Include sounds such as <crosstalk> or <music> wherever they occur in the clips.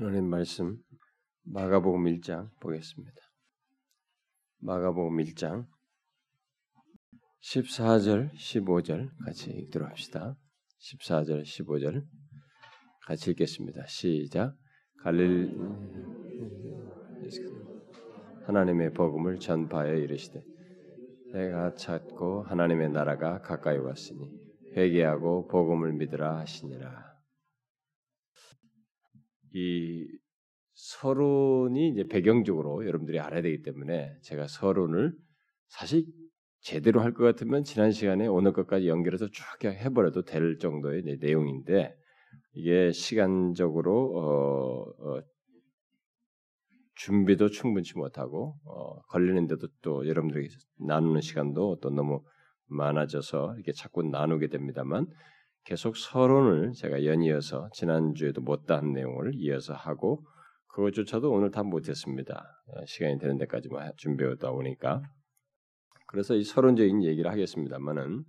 하나님 말씀 마가복음 1장 보겠습니다. 마가복음 1장 14절, 15절 같이 읽도록 합시다. 14절, 15절 같이 읽겠습니다. 시작. 갈릴 하나님의 복음을 전파하여 이르시되 내가 찾고 하나님의 나라가 가까이 왔으니 회개하고 복음을 믿으라 하시니라. 이 서론이 이제 배경적으로 여러분들이 알아야 되기 때문에 제가 서론을 사실 제대로 할 것 같으면 지난 시간에 오늘 것까지 연결해서 쭉 해버려도 될 정도의 내용인데 이게 시간적으로 어, 어, 준비도 충분치 못하고 어, 걸리는데도 또 여러분들에게 나누는 시간도 또 너무 많아져서 이렇게 자꾸 나누게 됩니다만 계속 서론을 제가 연이어서 지난주에도 못다한 내용을 이어서 하고 그것조차도 오늘 다 못했습니다. 어, 시간이 되는 데까지만 준비하다 보니까 그래서 이 서론적인 얘기를 하겠습니다만은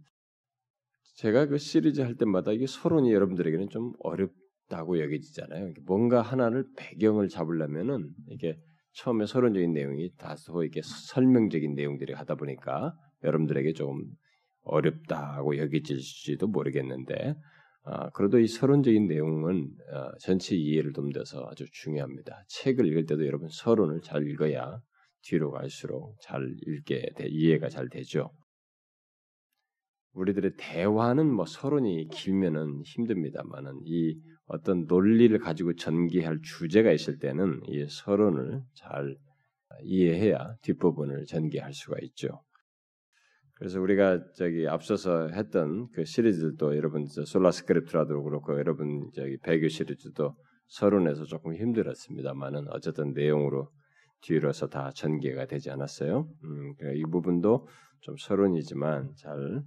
제가 그 시리즈 할 때마다 이게 서론이 여러분들에게는 좀 어렵다고 여겨지잖아요. 뭔가 하나를 배경을 잡으려면은 이게 처음에 서론적인 내용이 다소 이렇게 설명적인 내용들이 하다 보니까 여러분들에게 조금 어렵다고 여겨질지도 모르겠는데 아, 그래도 이 서론적인 내용은 아, 전체 이해를 돕는서 아주 중요합니다. 책을 읽을 때도 여러분 서론을 잘 읽어야 뒤로 갈수록 잘 읽게 돼, 이해가 잘 되죠. 우리들의 대화는 뭐 서론이 길면은 힘듭니다만은 이 어떤 논리를 가지고 전개할 주제가 있을 때는 이 서론을 잘 이해해야 뒷부분을 전개할 수가 있죠. 그래서 우리가 저기 앞서서 했던 그 시리즈도 여러분 솔라 스크립트라도 그렇고 여러분 저기 배교 시리즈도 서론에서 조금 힘들었습니다만은 어쨌든 내용으로 뒤로서 다 전개가 되지 않았어요. 음, 이 부분도 좀 서론이지만 잘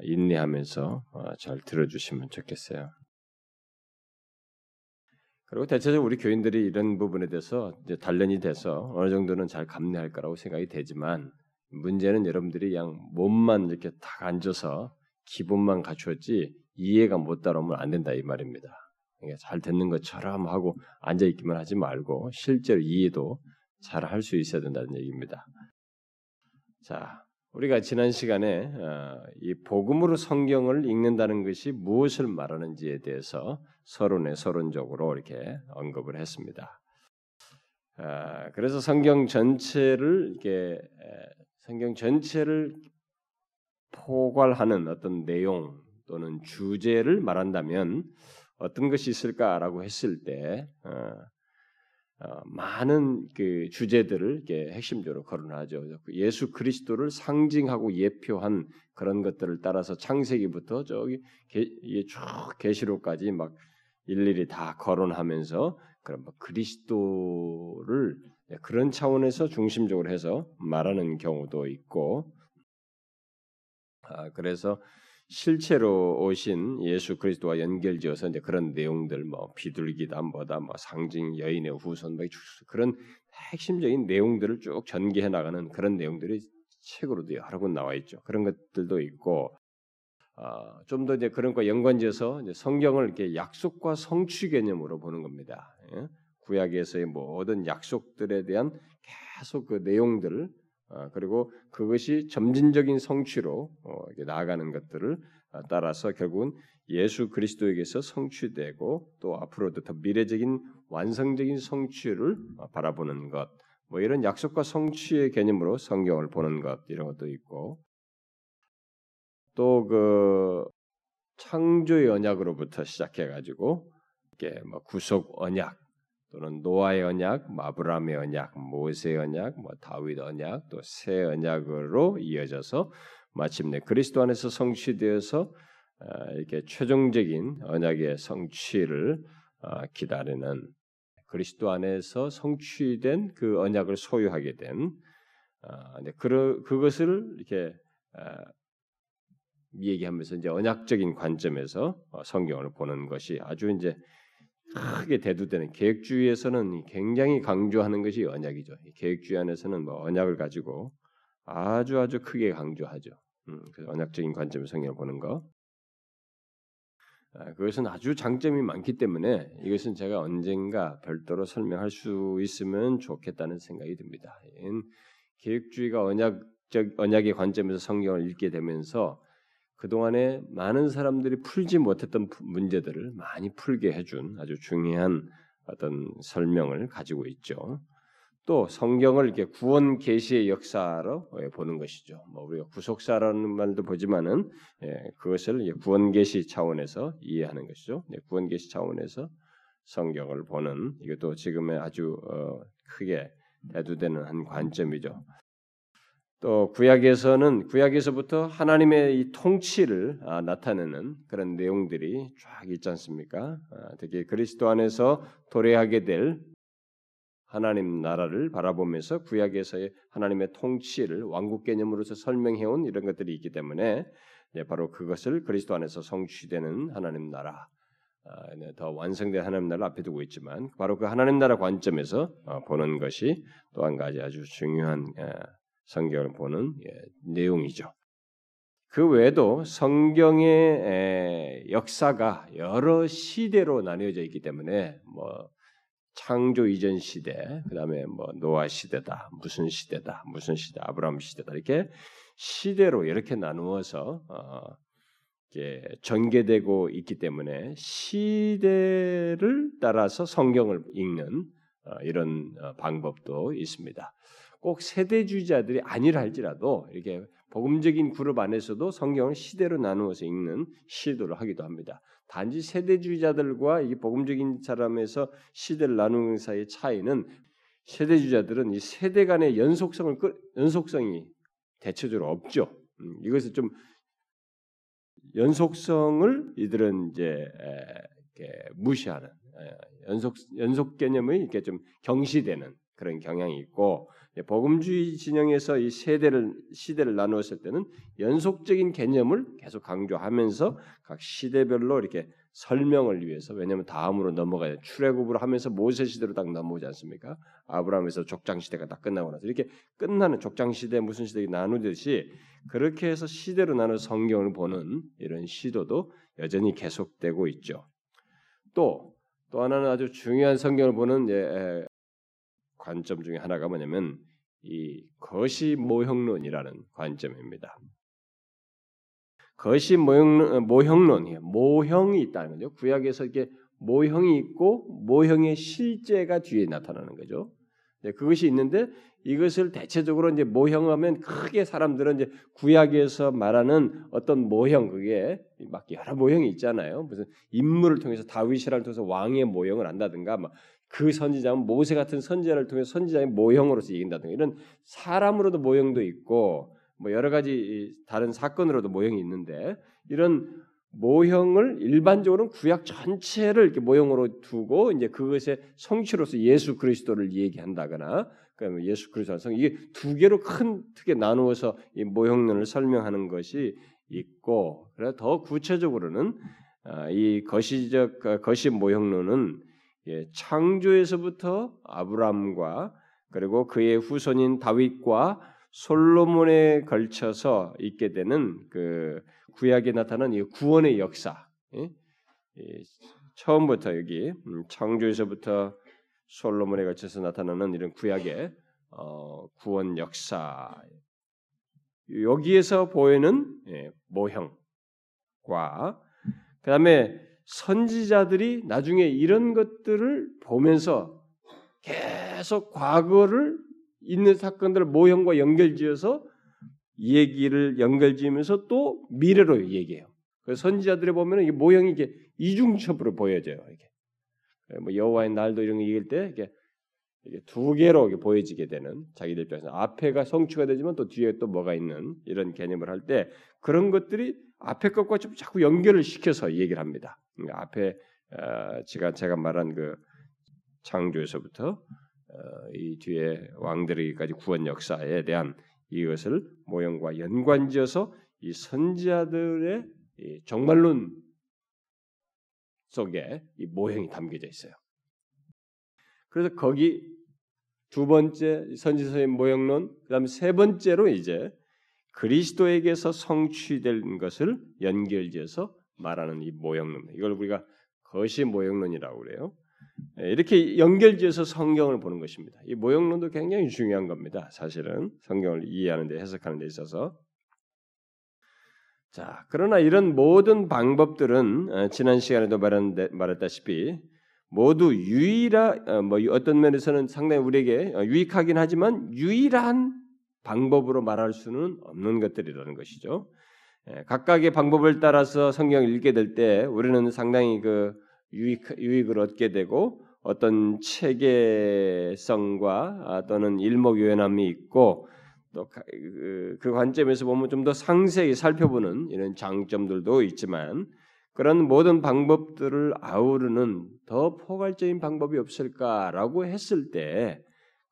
인내하면서 어, 잘 들어주시면 좋겠어요. 그리고 대체적으로 우리 교인들이 이런 부분에 대해서 단련이 돼서 어느 정도는 잘 감내할 거라고 생각이 되지만 문제는 여러분들이 그냥 몸만 이렇게 딱 앉아서 기본만 갖추었지 이해가 못 따라오면 안 된다 이 말입니다. 그러니까 잘 듣는 것처럼 하고 앉아 있기만 하지 말고 실제로 이해도 잘 할 수 있어야 된다는 얘기입니다. 자, 우리가 지난 시간에 어, 이 복음으로 성경을 읽는다는 것이 무엇을 말하는지에 대해서 서론에 서론적으로 이렇게 언급을 했습니다. 아, 그래서 성경 전체를 이렇게 성경 전체를 포괄하는 어떤 내용 또는 주제를 말한다면 어떤 것이 있을까라고 했을 때 어, 어, 많은 그 주제들을 이렇게 핵심적으로 거론하죠. 그 예수 그리스도를 상징하고 예표한 그런 것들을 따라서 창세기부터 저기 쭉 계시록까지 막 일일이 다 거론하면서 그런 뭐 그리스도를 네, 그런 차원에서 중심적으로 해서 말하는 경우도 있고, 아, 그래서 실체로 오신 예수 그리스도와 연결지어서 이제 그런 내용들, 뭐 비둘기다, 뭐다, 뭐 상징 여인의 후손, 뭐 그런 핵심적인 내용들을 쭉 전개해 나가는 그런 내용들이 책으로도 여러 군 나와 있죠. 그런 것들도 있고, 어, 좀더 이제 그런 거 연관지어서 성경을 이렇게 약속과 성취 개념으로 보는 겁니다. 예? 구약에서의 모든 약속들에 대한 계속 그 내용들 어, 그리고 그것이 점진적인 성취로 어, 나아가는 것들을 어, 따라서 결국은 예수 그리스도에게서 성취되고 또 앞으로도 더 미래적인 완성적인 성취를 바라보는 것, 뭐 이런 약속과 성취의 개념으로 성경을 보는 것 이런 것도 있고. 또 그 창조의 언약으로부터 시작해가지고 이게 뭐 구속 언약 또는 노아의 언약, 마브람의 언약, 모세의 언약, 뭐 다윗 언약, 또 새 언약으로 이어져서 마침내 그리스도 안에서 성취되어서 아, 이렇게 최종적인 언약의 성취를 아, 기다리는 그리스도 안에서 성취된 그 언약을 소유하게 된 아, 그 그것을 이렇게 얘기하면서 이제 언약적인 관점에서 어, 성경을 보는 것이 아주 이제 크게 대두되는 계획주의에서는 굉장히 강조하는 것이 언약이죠. 계획주의 안에서는 뭐 언약을 가지고 아주 아주 크게 강조하죠. 음, 그 언약적인 관점에서 성경을 보는 거. 아, 그것은 아주 장점이 많기 때문에 이것은 제가 언젠가 별도로 설명할 수 있으면 좋겠다는 생각이 듭니다. 계획주의가 언약적 언약의 관점에서 성경을 읽게 되면서 그 동안에 많은 사람들이 풀지 못했던 문제들을 많이 풀게 해준 아주 중요한 어떤 설명을 가지고 있죠. 또 성경을 이렇게 구원 계시의 역사로 예, 보는 것이죠. 뭐 우리가 구속사라는 말도 보지만은 예, 그것을 구원 계시 차원에서 이해하는 것이죠. 예, 구원 계시 차원에서 성경을 보는 이것도 지금의 아주 어, 크게 대두되는 한 관점이죠. 또 구약에서는 구약에서부터 하나님의 이 통치를 아, 나타내는 그런 내용들이 쫙 있지 않습니까? 아, 특히 그리스도 안에서 도래하게 될 하나님 나라를 바라보면서 구약에서의 하나님의 통치를 왕국 개념으로서 설명해온 이런 것들이 있기 때문에 바로 그것을 그리스도 안에서 성취되는 하나님 나라, 아, 더 완성된 하나님 나라를 앞에 두고 있지만 바로 그 하나님 나라 관점에서 어, 보는 것이 또 한 가지 아주 중요한 성경을 보는 예, 내용이죠. 그 외에도 성경의 역사가 여러 시대로 나뉘어져 있기 때문에 뭐 창조 이전 시대, 그 다음에 뭐 노아 시대다, 무슨 시대다, 무슨 시대, 아브라함 시대다 이렇게 시대로 이렇게 나누어서 어, 이게 전개되고 있기 때문에 시대를 따라서 성경을 읽는 어, 이런 어, 방법도 있습니다. 꼭 세대주의자들이 아니라 할지라도 이렇게 복음적인 그룹 안에서도 성경을 시대로 나누어서 읽는 시도를 하기도 합니다. 단지 세대주의자들과 이 복음적인 사람에서 시대를 나누는 사이의 차이는 세대주의자들은 이 세대 간의 연속성을 연속성이 대체적으로 없죠. 음, 이것을 좀 연속성을 이들은 이제 무시하는 연속 연속 개념의 이렇게 좀 경시되는 그런 경향이 있고 복음주의 진영에서 이 세대를 시대를 나누었을 때는 연속적인 개념을 계속 강조하면서 각 시대별로 이렇게 설명을 위해서 왜냐하면 다음으로 넘어가야 출애굽으로 하면서 모세 시대로 딱 넘어오지 않습니까? 아브라함에서 족장 시대가 딱 끝나고 나서 이렇게 끝나는 족장 시대 무슨 시대 나누듯이 그렇게 해서 시대로 나눠 성경을 보는 이런 시도도 여전히 계속되고 있죠. 또또 하나는 아주 중요한 성경을 보는 예, 관점 중에 하나가 뭐냐면 이 거시 모형론이라는 관점입니다. 거시 모형, 모형론, 모형이 있다는 거죠. 구약에서 이렇게 모형이 있고 모형의 실제가 뒤에 나타나는 거죠. 네, 그것이 있는데 이것을 대체적으로 이제 모형하면 크게 사람들은 이제 구약에서 말하는 어떤 모형 그게 막 여러 모형이 있잖아요. 무슨 인물을 통해서 다윗이라를 통해서 왕의 모형을 한다든가 막 그 선지자는 모세 같은 선지자를 통해 선지자의 모형으로서 이긴다든가 이런 사람으로도 모형도 있고 뭐 여러 가지 다른 사건으로도 모형이 있는데 이런 모형을 일반적으로는 구약 전체를 이렇게 모형으로 두고 이제 그것의 성취로서 예수 그리스도를 얘기한다거나 그러면 예수 그리스도 성 이게 두 개로 큰 크게 나누어서 이 모형론을 설명하는 것이 있고 그래 더 구체적으로는 아, 이 거시적 거시 모형론은 예, 창조에서부터 아브람과 그리고 그의 후손인 다윗과 솔로몬에 걸쳐서 있게 되는 그 구약에 나타난 이 구원의 역사. 예? 처음부터 여기 음, 창조에서부터 솔로몬에 걸쳐서 나타나는 이런 구약의 어, 구원 역사. 여기에서 보이는 예, 모형과 그 다음에 선지자들이 나중에 이런 것들을 보면서 계속 과거를 있는 사건들을 모형과 연결지어서 얘기를 연결지으면서 또 미래로 얘기해요. 그 선지자들이 보면은 이 모형이 이게 이중첩으로 보여져요. 이게 뭐 여호와의 날도 이런 거 얘기할 때 이게 두 개로 보여지게 되는 자기들 입장에서 앞에가 성취가 되지만 또 뒤에 또 뭐가 있는 이런 개념을 할 때 그런 것들이 앞에 것과 좀 자꾸 연결을 시켜서 얘기를 합니다. 그러니까 앞에 어, 제가 제가 말한 그 창조에서부터 어, 이 뒤에 왕들에게까지 구원 역사에 대한 이것을 모형과 연관지어서 이 선지자들의 이 정말론 속에 이 모형이 담겨져 있어요. 그래서 거기 두 번째 선지서의 모형론, 그다음 세 번째로 이제 그리스도에게서 성취된 것을 연결지어서 말하는 이 모형론. 이걸 우리가 거시 모형론이라고 그래요. 예, 이렇게 연결지어서 성경을 보는 것입니다. 이 모형론도 굉장히 중요한 겁니다. 사실은 성경을 이해하는 데 해석하는 데 있어서. 자, 그러나 이런 모든 방법들은 어, 지난 시간에도 말했다시피 모두 유일한 어, 뭐 어떤 면에서는 상당히 우리에게 어, 유익하긴 하지만 유일한 방법으로 말할 수는 없는 것들이라는 것이죠. 예, 각각의 방법을 따라서 성경을 읽게 될 때 우리는 상당히 그 유익, 유익을 얻게 되고 어떤 체계성과 아, 또는 일목요연함이 있고 또그 그 관점에서 보면 좀 더 상세히 살펴보는 이런 장점들도 있지만 그런 모든 방법들을 아우르는 더 포괄적인 방법이 없을까라고 했을 때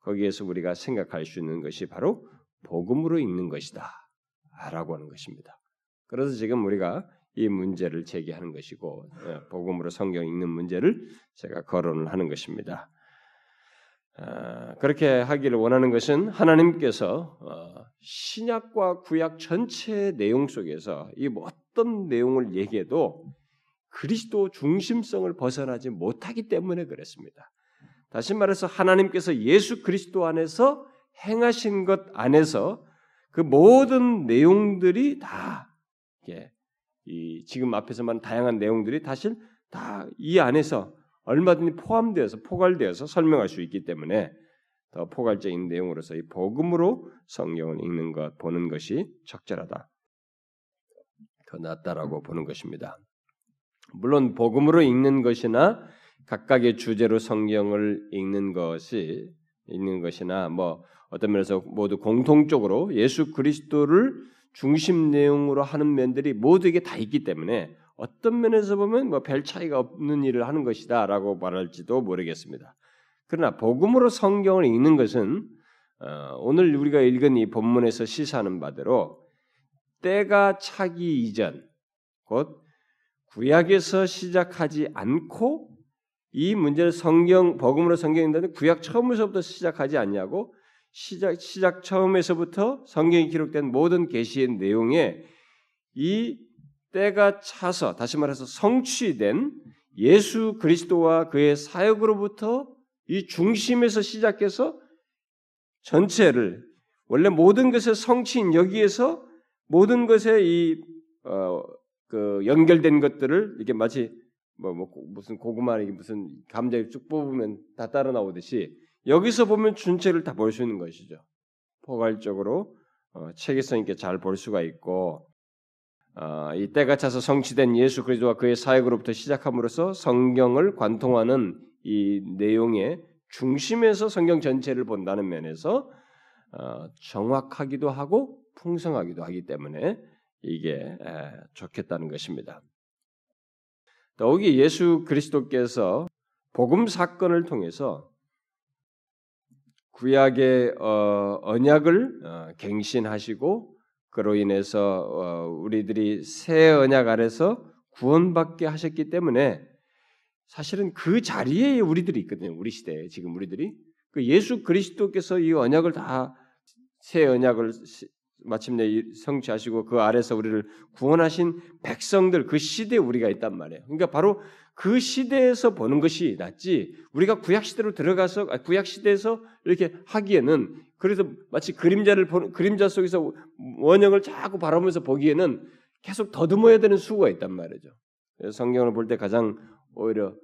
거기에서 우리가 생각할 수 있는 것이 바로 복음으로 읽는 것이다라고 하는 것입니다. 그래서 지금 우리가 이 문제를 제기하는 것이고 예, 복음으로 성경 읽는 문제를 제가 거론을 하는 것입니다. 아, 그렇게 하기를 원하는 것은 하나님께서 어, 신약과 구약 전체 내용 속에서 이 어떤 내용을 얘기해도 그리스도 중심성을 벗어나지 못하기 때문에 그랬습니다. 다시 말해서 하나님께서 예수 그리스도 안에서 행하신 것 안에서 그 모든 내용들이 다 이 지금 앞에서 만 다양한 내용들이 사실 다 이 안에서 얼마든지 포함되어서 포괄되어서 설명할 수 있기 때문에 더 포괄적인 내용으로서 이 복음으로 성경을 읽는 것 보는 것이 적절하다. 더 낫다라고 보는 것입니다. 물론 복음으로 읽는 것이나 각각의 주제로 성경을 읽는 것이 읽는 것이나 뭐 어떤 면에서 모두 공통적으로 예수 그리스도를 중심 내용으로 하는 면들이 모두에게 다 있기 때문에 어떤 면에서 보면 뭐 별 차이가 없는 일을 하는 것이다라고 말할지도 모르겠습니다. 그러나 복음으로 성경을 읽는 것은 어, 오늘 우리가 읽은 이 본문에서 시사하는 바대로 때가 차기 이전 곧 구약에서 시작하지 않고 이 문제를 성경 복음으로 성경인다는 구약 처음에서부터 시작하지 않냐고 시작 시작 처음에서부터 성경이 기록된 모든 계시의 내용에 이 때가 차서 다시 말해서 성취된 예수 그리스도와 그의 사역으로부터 이 중심에서 시작해서 전체를 원래 모든 것의 성취인 여기에서 모든 것의 이 어, 그 연결된 것들을 이게 마치 뭐, 뭐 무슨 고구마 무슨 감자를 쭉 뽑으면 다 따라 나오듯이 여기서 보면 전체를 다 볼 수 있는 것이죠. 포괄적으로 어, 체계성 있게 잘 볼 수가 있고 어, 이 때가 차서 성취된 예수 그리스도와 그의 사역으로부터 시작함으로써 성경을 관통하는 이 내용의 중심에서 성경 전체를 본다는 면에서 어, 정확하기도 하고 풍성하기도 하기 때문에 이게 에, 좋겠다는 것입니다. 더욱이 예수 그리스도께서 복음 사건을 통해서 구약의 어, 언약을 어, 갱신하시고 그로 인해서 어, 우리들이 새 언약 아래서 구원받게 하셨기 때문에 사실은 그 자리에 우리들이 있거든요. 우리 시대에 지금 우리들이 그 예수 그리스도께서 이 언약을 다 새 언약을 마침내 성취하시고 그 아래서 우리를 구원하신 백성들 그 시대에 우리가 있단 말이에요. 그러니까 바로 그 시대에서 보는 것이 낫지 우리가 구약 시대로 들어가서 아, 구약 시대에서 이렇게 하기에는 그래서 마치 그림자를 보는 그림자 속에서 원형을 자꾸 바라보면서 보기에는 계속 더듬어야 되는 수가 있단 말이죠. 성경을 볼 때 가장 오히려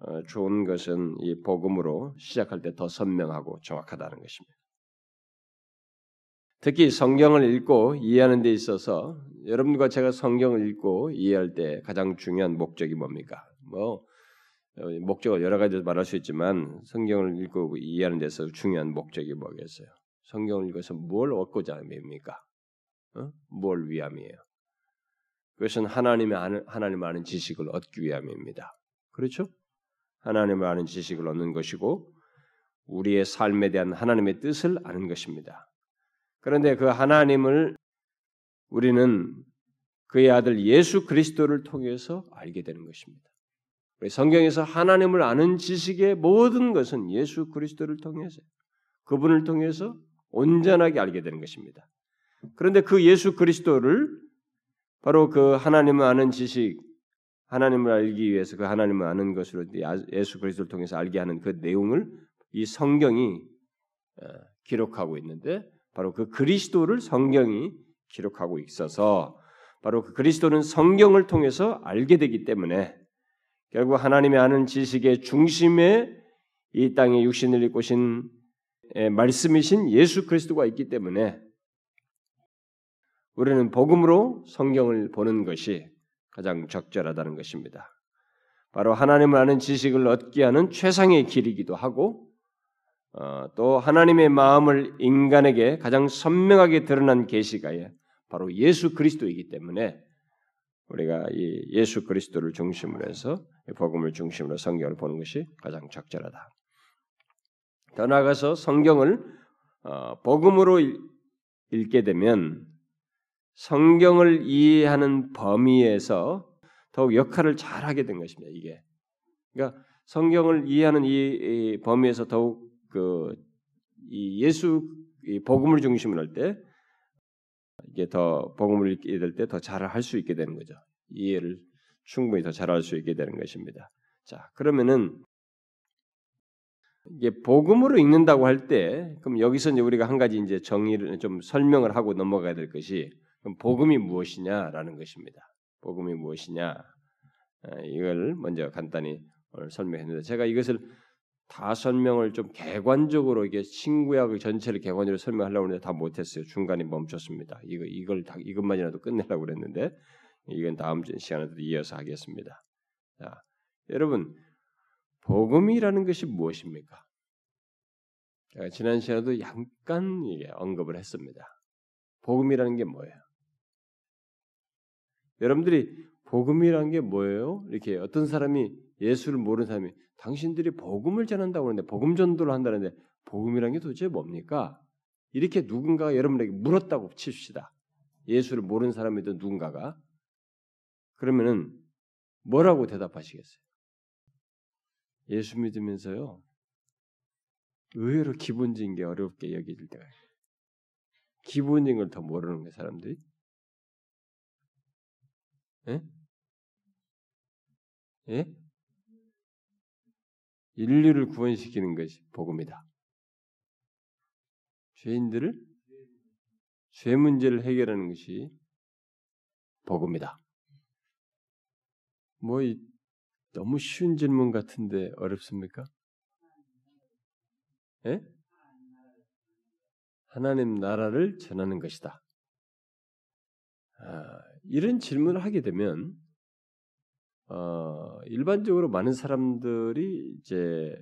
어, 좋은 것은 이 복음으로 시작할 때 더 선명하고 정확하다는 것입니다. 특히 성경을 읽고 이해하는 데 있어서 여러분과 제가 성경을 읽고 이해할 때 가장 중요한 목적이 뭡니까? 뭐 어, 목적을 여러 가지 말할 수 있지만 성경을 읽고 이해하는 데서 중요한 목적이 뭐겠어요? 성경을 읽어서 뭘 얻고자 합니까? 어? 뭘 위함이에요? 그것은 하나님의 아는, 하나님 아는 지식을 얻기 위함입니다. 그렇죠? 하나님을 아는 지식을 얻는 것이고 우리의 삶에 대한 하나님의 뜻을 아는 것입니다. 그런데 그 하나님을 우리는 그의 아들 예수 그리스도를 통해서 알게 되는 것입니다. 성경에서 하나님을 아는 지식의 모든 것은 예수 그리스도를 통해서 그분을 통해서 온전하게 알게 되는 것입니다. 그런데 그 예수 그리스도를 바로 그 하나님을 아는 지식, 하나님을 알기 위해서 그 하나님을 아는 것으로 예수 그리스도를 통해서 알게 하는 그 내용을 이 성경이 어, 기록하고 있는데 바로 그 그리스도를 성경이 기록하고 있어서 바로 그 그리스도는 성경을 통해서 알게 되기 때문에 결국 하나님의 아는 지식의 중심에 이 땅에 육신을 입고 신 말씀이신 예수 그리스도가 있기 때문에 우리는 복음으로 성경을 보는 것이 가장 적절하다는 것입니다. 바로 하나님을 아는 지식을 얻게 하는 최상의 길이기도 하고 어, 또 하나님의 마음을 인간에게 가장 선명하게 드러난 계시가 바로 예수 그리스도이기 때문에 우리가 이 예수 그리스도를 중심으로 해서 복음을 중심으로 성경을 보는 것이 가장 적절하다. 더 나아가서 성경을 어, 복음으로 읽게 되면 성경을 이해하는 범위에서 더욱 역할을 잘하게 된 것입니다. 이게 그러니까 성경을 이해하는 이, 이 범위에서 더욱 그이 예수 이 복음을 중심으로 할 때 이게 더 복음을 읽게 될 때 더 잘 할 수 있게 되는 거죠. 이해를 충분히 더 잘할 수 있게 되는 것입니다. 자, 그러면은 이게 복음으로 읽는다고 할 때 그럼 여기서 이제 우리가 한 가지 이제 정의를 좀 설명을 하고 넘어가야 될 것이 그럼 복음이 무엇이냐라는 것입니다. 복음이 무엇이냐 이걸 먼저 간단히 오늘 설명했는데 제가 이것을 다 설명을 좀 객관적으로 이게 신구약 전체를 객관적으로 설명하려고 했는데 다 못했어요. 중간에 멈췄습니다. 이거 이걸 다 이것만이라도 끝내려고 그랬는데 이건 다음 시간에도 이어서 하겠습니다. 자, 여러분 복음이라는 것이 무엇입니까? 지난 시간에도 약간 언급을 했습니다. 복음이라는 게 뭐예요? 여러분들이 복음이라는 게 뭐예요? 이렇게 어떤 사람이 예수를 모르는 사람이 당신들이 복음을 전한다고 하는데 복음 전도를 한다는데 복음이라는 게 도대체 뭡니까? 이렇게 누군가가 여러분에게 물었다고 칩시다. 예수를 모르는 사람이든 누군가가 그러면은 뭐라고 대답하시겠어요? 예수 믿으면서요. 의외로 기본적인 게 어렵게 여겨질 때가 있어요. 기본적인 걸 더 모르는 거예요, 사람들이. 예? 예? 인류를 구원시키는 것이 복음이다. 죄인들을 죄 문제를 해결하는 것이 복음이다. 뭐 너무 쉬운 질문 같은데 어렵습니까? 예? 하나님 나라를 전하는 것이다. 아, 이런 질문을 하게 되면 어, 일반적으로 많은 사람들이 이제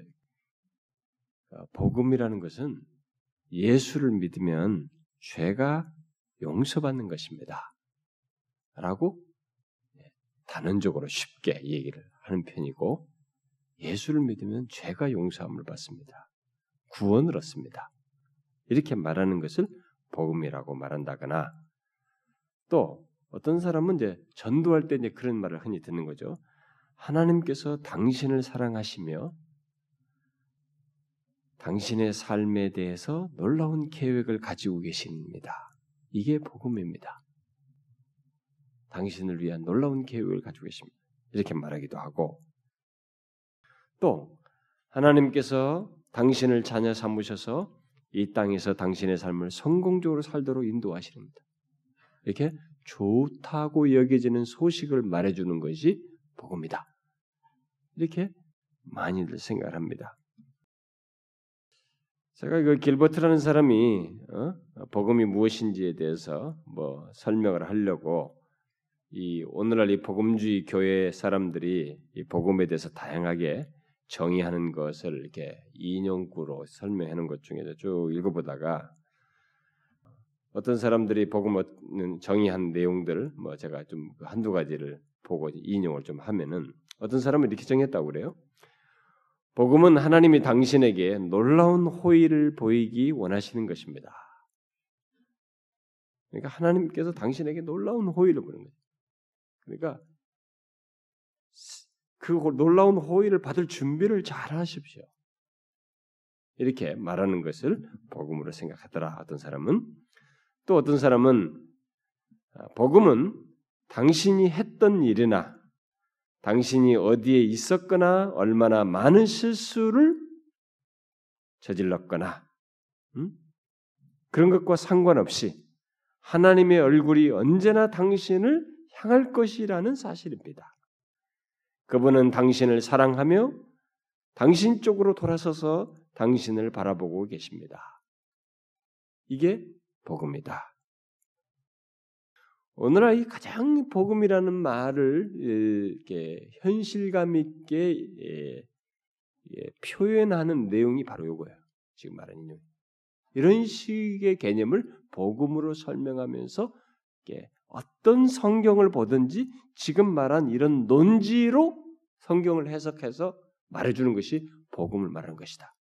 어, 복음이라는 것은 예수를 믿으면 죄가 용서받는 것입니다. 라고 단언적으로 쉽게 얘기를 하는 편이고 예수를 믿으면 죄가 용서함을 받습니다. 구원을 얻습니다. 이렇게 말하는 것을 복음이라고 말한다거나 또 어떤 사람은 이제 전도할 때 이제 그런 말을 흔히 듣는 거죠. 하나님께서 당신을 사랑하시며 당신의 삶에 대해서 놀라운 계획을 가지고 계십니다. 이게 복음입니다. 당신을 위한 놀라운 계획을 가지고 계십니다. 이렇게 말하기도 하고 또 하나님께서 당신을 자녀 삼으셔서 이 땅에서 당신의 삶을 성공적으로 살도록 인도하시는다. 이렇게 좋다고 여겨지는 소식을 말해주는 것이 복음이다. 이렇게 많이들 생각합니다. 제가 그 길버트라는 사람이 어? 복음이 무엇인지에 대해서 뭐 설명을 하려고 이 오늘날 이 복음주의 교회 사람들이 이 복음에 대해서 다양하게 정의하는 것을 이렇게 인용구로 설명하는 것 중에서 쭉 읽어보다가 어떤 사람들이 복음을 정의한 내용들을 뭐 제가 좀 한두 가지를 보고 인용을 좀 하면은 어떤 사람은 이렇게 정했다고 그래요. 복음은 하나님이 당신에게 놀라운 호의를 보이기 원하시는 것입니다. 그러니까 하나님께서 당신에게 놀라운 호의를 보는 거예요. 그러니까 그 놀라운 호의를 받을 준비를 잘 하십시오. 이렇게 말하는 것을 복음으로 생각하더라. 어떤 사람은 또 어떤 사람은 아, 복음은 당신이 했던 일이나 당신이 어디에 있었거나 얼마나 많은 실수를 저질렀거나 음? 그런 것과 상관없이 하나님의 얼굴이 언제나 당신을 향할 것이라는 사실입니다. 그분은 당신을 사랑하며 당신 쪽으로 돌아서서 당신을 바라보고 계십니다. 이게 복음이다. 오늘날 이 가장 복음이라는 말을 이렇게 현실감 있게 예, 예, 표현하는 내용이 바로 이거예요. 지금 말하는. 이런 식의 개념을 복음으로 설명하면서 어떤 성경을 보든지 지금 말한 이런 논지로 성경을 해석해서 말해주는 것이 복음을 말하는 것이다.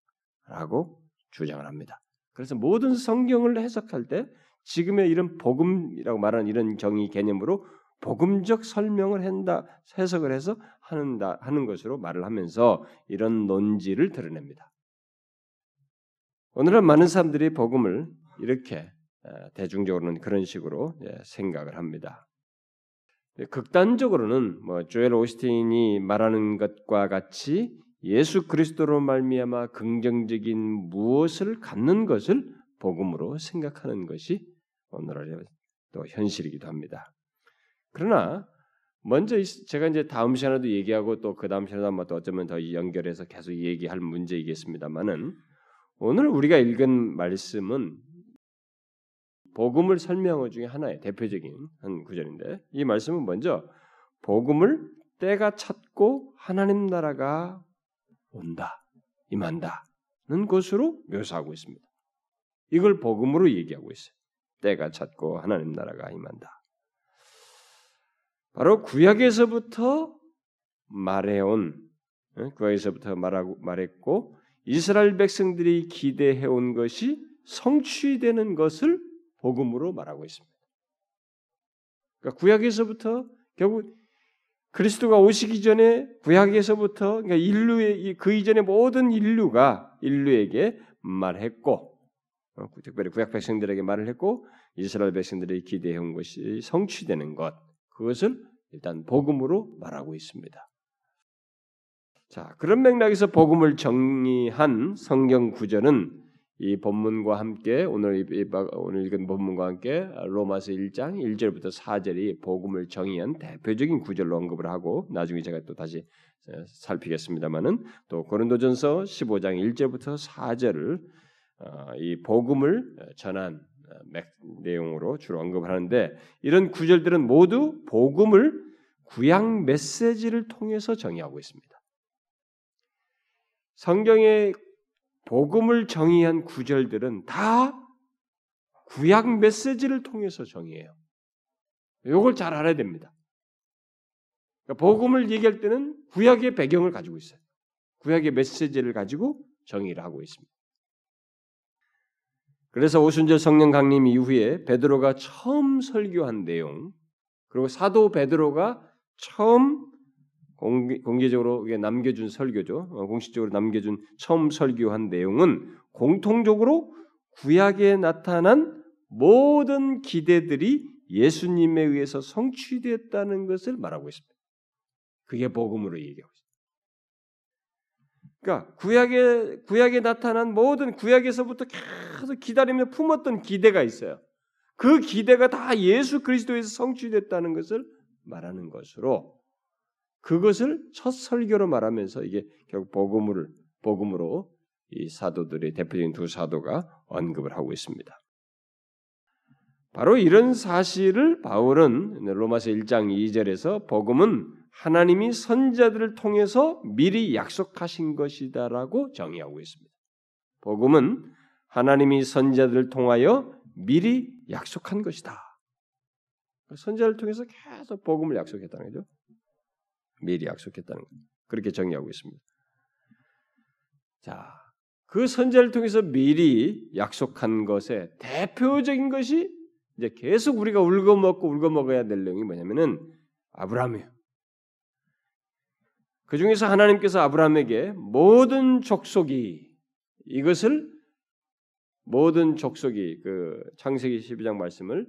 라고 주장을 합니다. 그래서 모든 성경을 해석할 때 지금의 이런 복음이라고 말하는 이런 정의 개념으로 복음적 설명을 한다, 해석을 해서 하는다, 하는 것으로 말을 하면서 이런 논지를 드러냅니다. 오늘은 많은 사람들이 복음을 이렇게 대중적으로는 그런 식으로 생각을 합니다. 극단적으로는 뭐 조엘 오스틴이 말하는 것과 같이 예수 그리스도로 말미암아 긍정적인 무엇을 갖는 것을 복음으로 생각하는 것이 오늘날의 또 현실이기도 합니다. 그러나 먼저 제가 이제 다음 시간에도 얘기하고 또 그 다음 시간에도 아마 또 어쩌면 더 연결해서 계속 얘기할 문제이겠습니다만은 오늘 우리가 읽은 말씀은 복음을 설명한 중에 하나의 대표적인 한 구절인데 이 말씀은 먼저 복음을 때가 찼고 하나님 나라가 온다, 임한다는 것으로 묘사하고 있습니다. 이걸 복음으로 얘기하고 있어요. 때가 찼고 하나님 나라가 임한다. 바로 구약에서부터 말해온 구약에서부터 말하고 말했고 이스라엘 백성들이 기대해온 것이 성취되는 것을 복음으로 말하고 있습니다. 그러니까 구약에서부터 결국 그리스도가 오시기 전에 구약에서부터 그러니까 인류의 그 이전의 모든 인류가 인류에게 말했고 어, 특별히 구약 백성들에게 말을 했고 이스라엘 백성들이 기대해온 것이 성취되는 것 그것을 일단 복음으로 말하고 있습니다. 자 그런 맥락에서 복음을 정리한 성경 구절은 이 본문과 함께 오늘 읽은 본문과 함께 로마서 1장 1절부터 4절이 복음을 정의한 대표적인 구절로 언급을 하고 나중에 제가 또 다시 살피겠습니다만은 또 고린도전서 15장 1절부터 4절을 어, 이 복음을 전한 어, 내용으로 주로 언급을 하는데 이런 구절들은 모두 복음을 구약 메시지를 통해서 정의하고 있습니다. 성경의 복음을 정의한 구절들은 다 구약 메시지를 통해서 정의해요. 이걸 잘 알아야 됩니다. 그러니까 복음을 얘기할 때는 구약의 배경을 가지고 있어요. 구약의 메시지를 가지고 정의를 하고 있습니다. 그래서 오순절 성령 강림 이후에 베드로가 처음 설교한 내용, 그리고 사도 베드로가 처음 공개, 적으로 남겨준 설교죠. 어, 공식적으로 남겨준 처음 설교한 내용은 공통적으로 구약에 나타난 모든 기대들이 예수님에 의해서 성취되었다는 것을 말하고 있습니다. 그게 복음으로 얘기하고 있습니다. 그러니까 구약에 구약에 나타난 모든 구약에서부터 계속 기다리며 품었던 기대가 있어요. 그 기대가 다 예수 그리스도에서 성취됐다는 것을 말하는 것으로 그것을 첫 설교로 말하면서 이게 결국 복음을 복음으로 이 사도들의 대표적인 두 사도가 언급을 하고 있습니다. 바로 이런 사실을 바울은 로마서 1장 2절에서 복음은 하나님이 선자들을 통해서 미리 약속하신 것이다라고 정의하고 있습니다. 복음은 하나님이 선자들을 통하여 미리 약속한 것이다. 선자를 통해서 계속 복음을 약속했다는 거죠. 미리 약속했다는 것. 그렇게 정의하고 있습니다. 자, 그 선제를 통해서 미리 약속한 것의 대표적인 것이 이제 계속 우리가 울고 먹고 울고 먹어야 될 내용이 뭐냐면은 아브라함이에요. 그 중에서 하나님께서 아브라함에게 모든 족속이 이것을 모든 족속이 그 창세기 12장 말씀을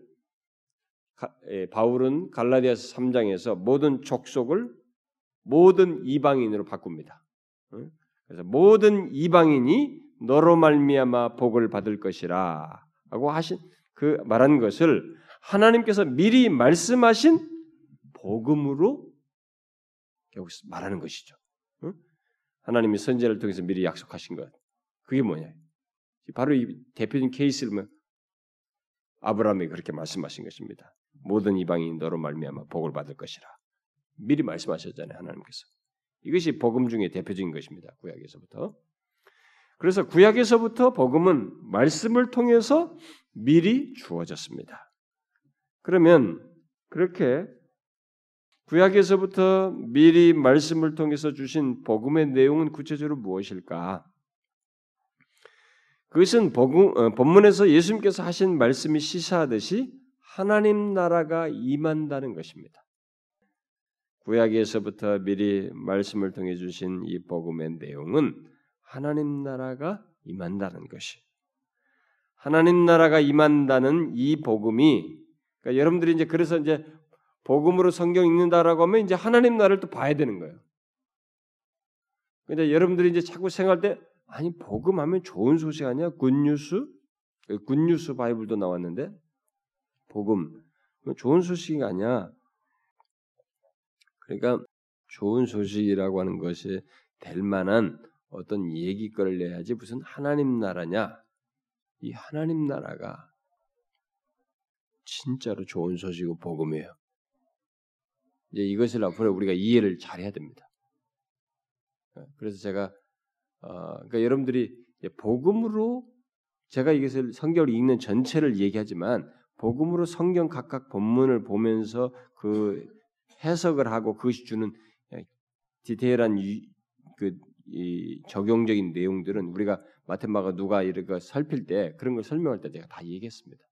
가, 예, 바울은 갈라디아서 3장에서 모든 족속을 모든 이방인으로 바꿉니다. 그래서 모든 이방인이 너로 말미암아 복을 받을 것이라 하고 하신 그 말한 것을 하나님께서 미리 말씀하신 복음으로 여기서 말하는 것이죠. 하나님이 선제를 통해서 미리 약속하신 것. 그게 뭐냐? 바로 이 대표적인 케이스를 뭐 아브라함이 그렇게 말씀하신 것입니다. 모든 이방인 너로 말미암아 복을 받을 것이라. 미리 말씀하셨잖아요, 하나님께서. 이것이 복음 중에 대표적인 것입니다. 구약에서부터. 그래서 구약에서부터 복음은 말씀을 통해서 미리 주어졌습니다. 그러면 그렇게 구약에서부터 미리 말씀을 통해서 주신 복음의 내용은 구체적으로 무엇일까? 그것은 복음, 어, 본문에서 예수님께서 하신 말씀이 시사하듯이 하나님 나라가 임한다는 것입니다. 구약에서부터 미리 말씀을 통해 주신 이 복음의 내용은 하나님 나라가 임한다는 것이. 하나님 나라가 임한다는 이 복음이 그러니까 여러분들이 이제 그래서 이제 복음으로 성경 읽는다라고 하면 이제 하나님 나라를 또 봐야 되는 거예요. 근데 여러분들이 이제 자꾸 생각할 때 아니 복음 하면 좋은 소식 아니야? 굿뉴스? 굿뉴스 바이블도 나왔는데 복음 좋은 소식이 아니야. 그러니까 좋은 소식이라고 하는 것이 될 만한 어떤 얘기거리를 내야지 무슨 하나님 나라냐? 이 하나님 나라가 진짜로 좋은 소식이고 복음이에요. 이제 이것을 앞으로 우리가 이해를 잘해야 됩니다. 그래서 제가 어, 그러니까 여러분들이 복음으로 제가 이것을 성경을 읽는 전체를 얘기하지만 복음으로 성경 각각 본문을 보면서 그 해석을 하고 그것이 주는 디테일한 이, 그, 이 적용적인 내용들은 우리가 마테마가 누가 이렇게 살필 때 그런 걸 설명할 때 제가 다 얘기했습니다.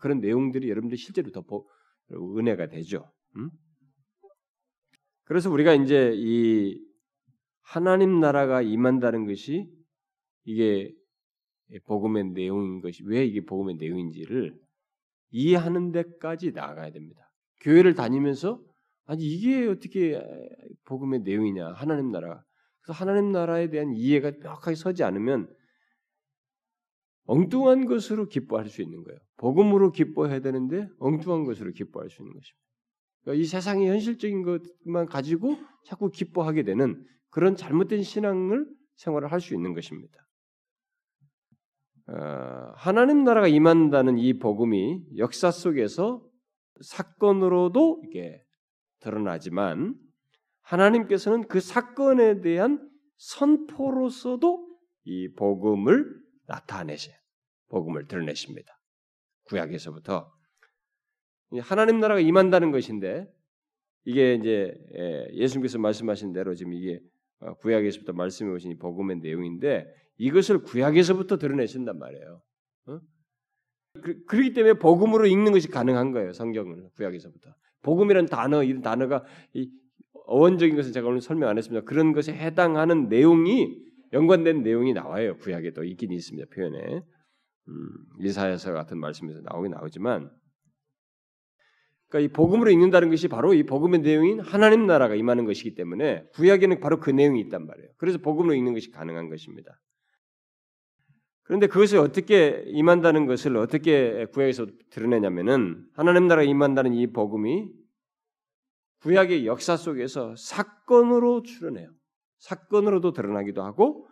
그런 내용들이 여러분들 실제로 더 은혜가 되죠. 음? 그래서 우리가 이제 이 하나님 나라가 임한다는 것이 이게 복음의 내용인 것이 왜 이게 복음의 내용인지를 이해하는 데까지 나아가야 됩니다. 교회를 다니면서 아니 이게 어떻게 복음의 내용이냐 하나님 나라 그래서 하나님 나라에 대한 이해가 명확하게 서지 않으면 엉뚱한 것으로 기뻐할 수 있는 거예요. 복음으로 기뻐해야 되는데 엉뚱한 것으로 기뻐할 수 있는 것입니다. 그러니까 이 세상의 현실적인 것만 가지고 자꾸 기뻐하게 되는 그런 잘못된 신앙을 생활을 할 수 있는 것입니다. 어, 하나님 나라가 임한다는 이 복음이 역사 속에서 사건으로도 이게 드러나지만 하나님께서는 그 사건에 대한 선포로서도 이 복음을 나타내셔, 복음을 드러내십니다. 구약에서부터 하나님 나라가 임한다는 것인데 이게 이제 예, 예수님께서 말씀하신 대로 지금 이게 어, 구약에서부터 말씀해 오신 이 복음의 내용인데 이것을 구약에서부터 드러내신단 말이에요. 어? 그, 그렇기 때문에 복음으로 읽는 것이 가능한 거예요. 성경을 구약에서부터. 복음이란 단어 이런 단어가 이 어원적인 것은 제가 오늘 설명 안 했습니다. 그런 것에 해당하는 내용이 연관된 내용이 나와요. 구약에도 있긴 있습니다. 표현에 음, 이사야서 같은 말씀에서 나오긴 나오지만 그러니까 이 복음으로 읽는다는 것이 바로 이 복음의 내용인 하나님 나라가 임하는 것이기 때문에 구약에는 바로 그 내용이 있단 말이에요. 그래서 복음으로 읽는 것이 가능한 것입니다. 그런데 그것을 어떻게 임한다는 것을 어떻게 구약에서 드러내냐면은 하나님 나라가 임한다는 이 복음이 구약의 역사 속에서 사건으로 출현해요. 사건으로도 드러나기도 하고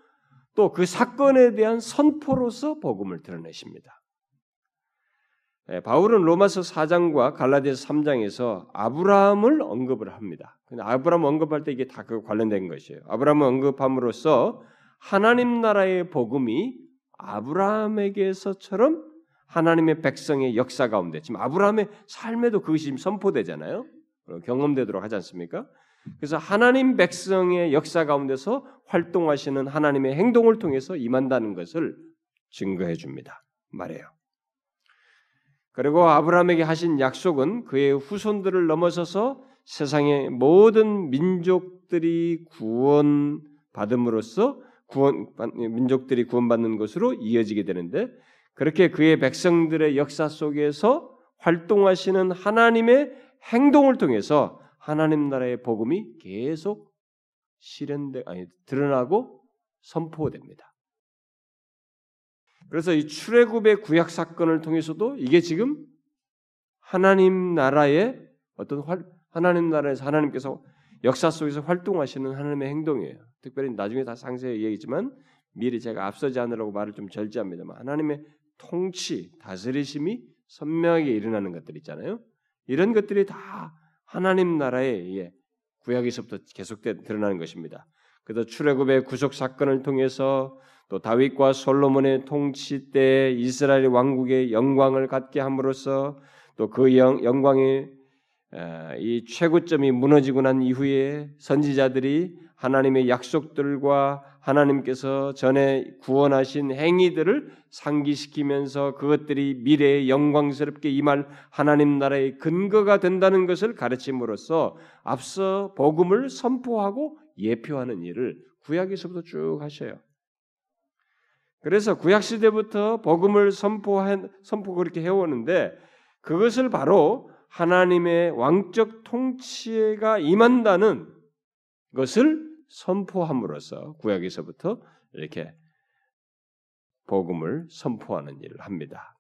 또 그 사건에 대한 선포로서 복음을 드러내십니다. 예, 바울은 로마서 4장과 갈라디아서 3장에서 아브라함을 언급을 합니다. 근데 아브라함 언급할 때 이게 다 그 관련된 것이에요. 아브라함을 언급함으로써 하나님 나라의 복음이 아브라함에게서처럼 하나님의 백성의 역사 가운데 지금 아브라함의 삶에도 그것이 지금 선포되잖아요. 경험되도록 하지 않습니까? 그래서 하나님 백성의 역사 가운데서 활동하시는 하나님의 행동을 통해서 임한다는 것을 증거해 줍니다. 말해요. 그리고 아브라함에게 하신 약속은 그의 후손들을 넘어서서 세상의 모든 민족들이 구원 받음으로써 구원 민족들이 구원받는 것으로 이어지게 되는데 그렇게 그의 백성들의 역사 속에서 활동하시는 하나님의 행동을 통해서 하나님 나라의 복음이 계속 실현돼 아니 드러나고 선포됩니다. 그래서 이 출애굽의 구약 사건을 통해서도 이게 지금 하나님 나라의 어떤 활, 하나님 나라에서 하나님께서 역사 속에서 활동하시는 하나님의 행동이에요. 특별히 나중에 다 상세히 얘기지만 미리 제가 앞서지 않으라고 말을 좀 절제합니다만 하나님의 통치, 다스리심이 선명하게 일어나는 것들 있잖아요. 이런 것들이 다 하나님 나라의 구약에서부터 계속돼 드러나는 것입니다. 그래서 출애굽의 구속 사건을 통해서 또 다윗과 솔로몬의 통치 때 이스라엘 왕국의 영광을 갖게 함으로써 또 그 영광의 이 최고점이 무너지고 난 이후에 선지자들이 하나님의 약속들과 하나님께서 전에 구원하신 행위들을 상기시키면서 그것들이 미래에 영광스럽게 임할 하나님 나라의 근거가 된다는 것을 가르침으로써 앞서 복음을 선포하고 예표하는 일을 구약에서부터 쭉 하셔요. 그래서 구약 시대부터 복음을 선포한 선포 그렇게 해오는데 그것을 바로 하나님의 왕적 통치가 임한다는 것을 선포함으로써 구약에서부터 이렇게 복음을 선포하는 일을 합니다.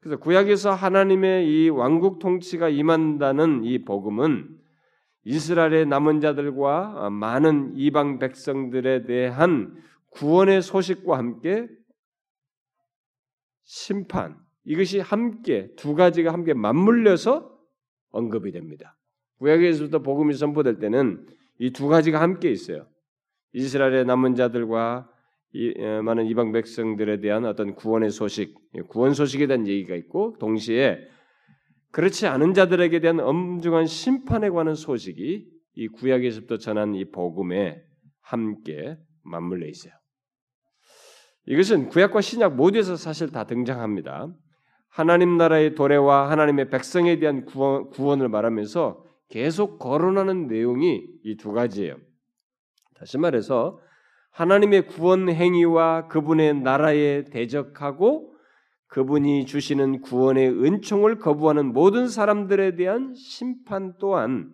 그래서 구약에서 하나님의 이 왕국 통치가 임한다는 이 복음은 이스라엘의 남은 자들과 많은 이방 백성들에 대한 구원의 소식과 함께 심판 이것이 함께 두 가지가 함께 맞물려서 언급이 됩니다. 구약에서부터 복음이 선포될 때는 이 두 가지가 함께 있어요. 이스라엘의 남은 자들과 이, 어, 많은 이방 백성들에 대한 어떤 구원의 소식, 구원 소식에 대한 얘기가 있고 동시에 그렇지 않은 자들에게 대한 엄중한 심판에 관한 소식이 이 구약에서부터 전한 이 복음에 함께 맞물려 있어요. 이것은 구약과 신약 모두에서 사실 다 등장합니다. 하나님 나라의 도래와 하나님의 백성에 대한 구원, 구원을 말하면서 계속 거론하는 내용이 이 두 가지예요. 다시 말해서 하나님의 구원 행위와 그분의 나라에 대적하고 그분이 주시는 구원의 은총을 거부하는 모든 사람들에 대한 심판 또한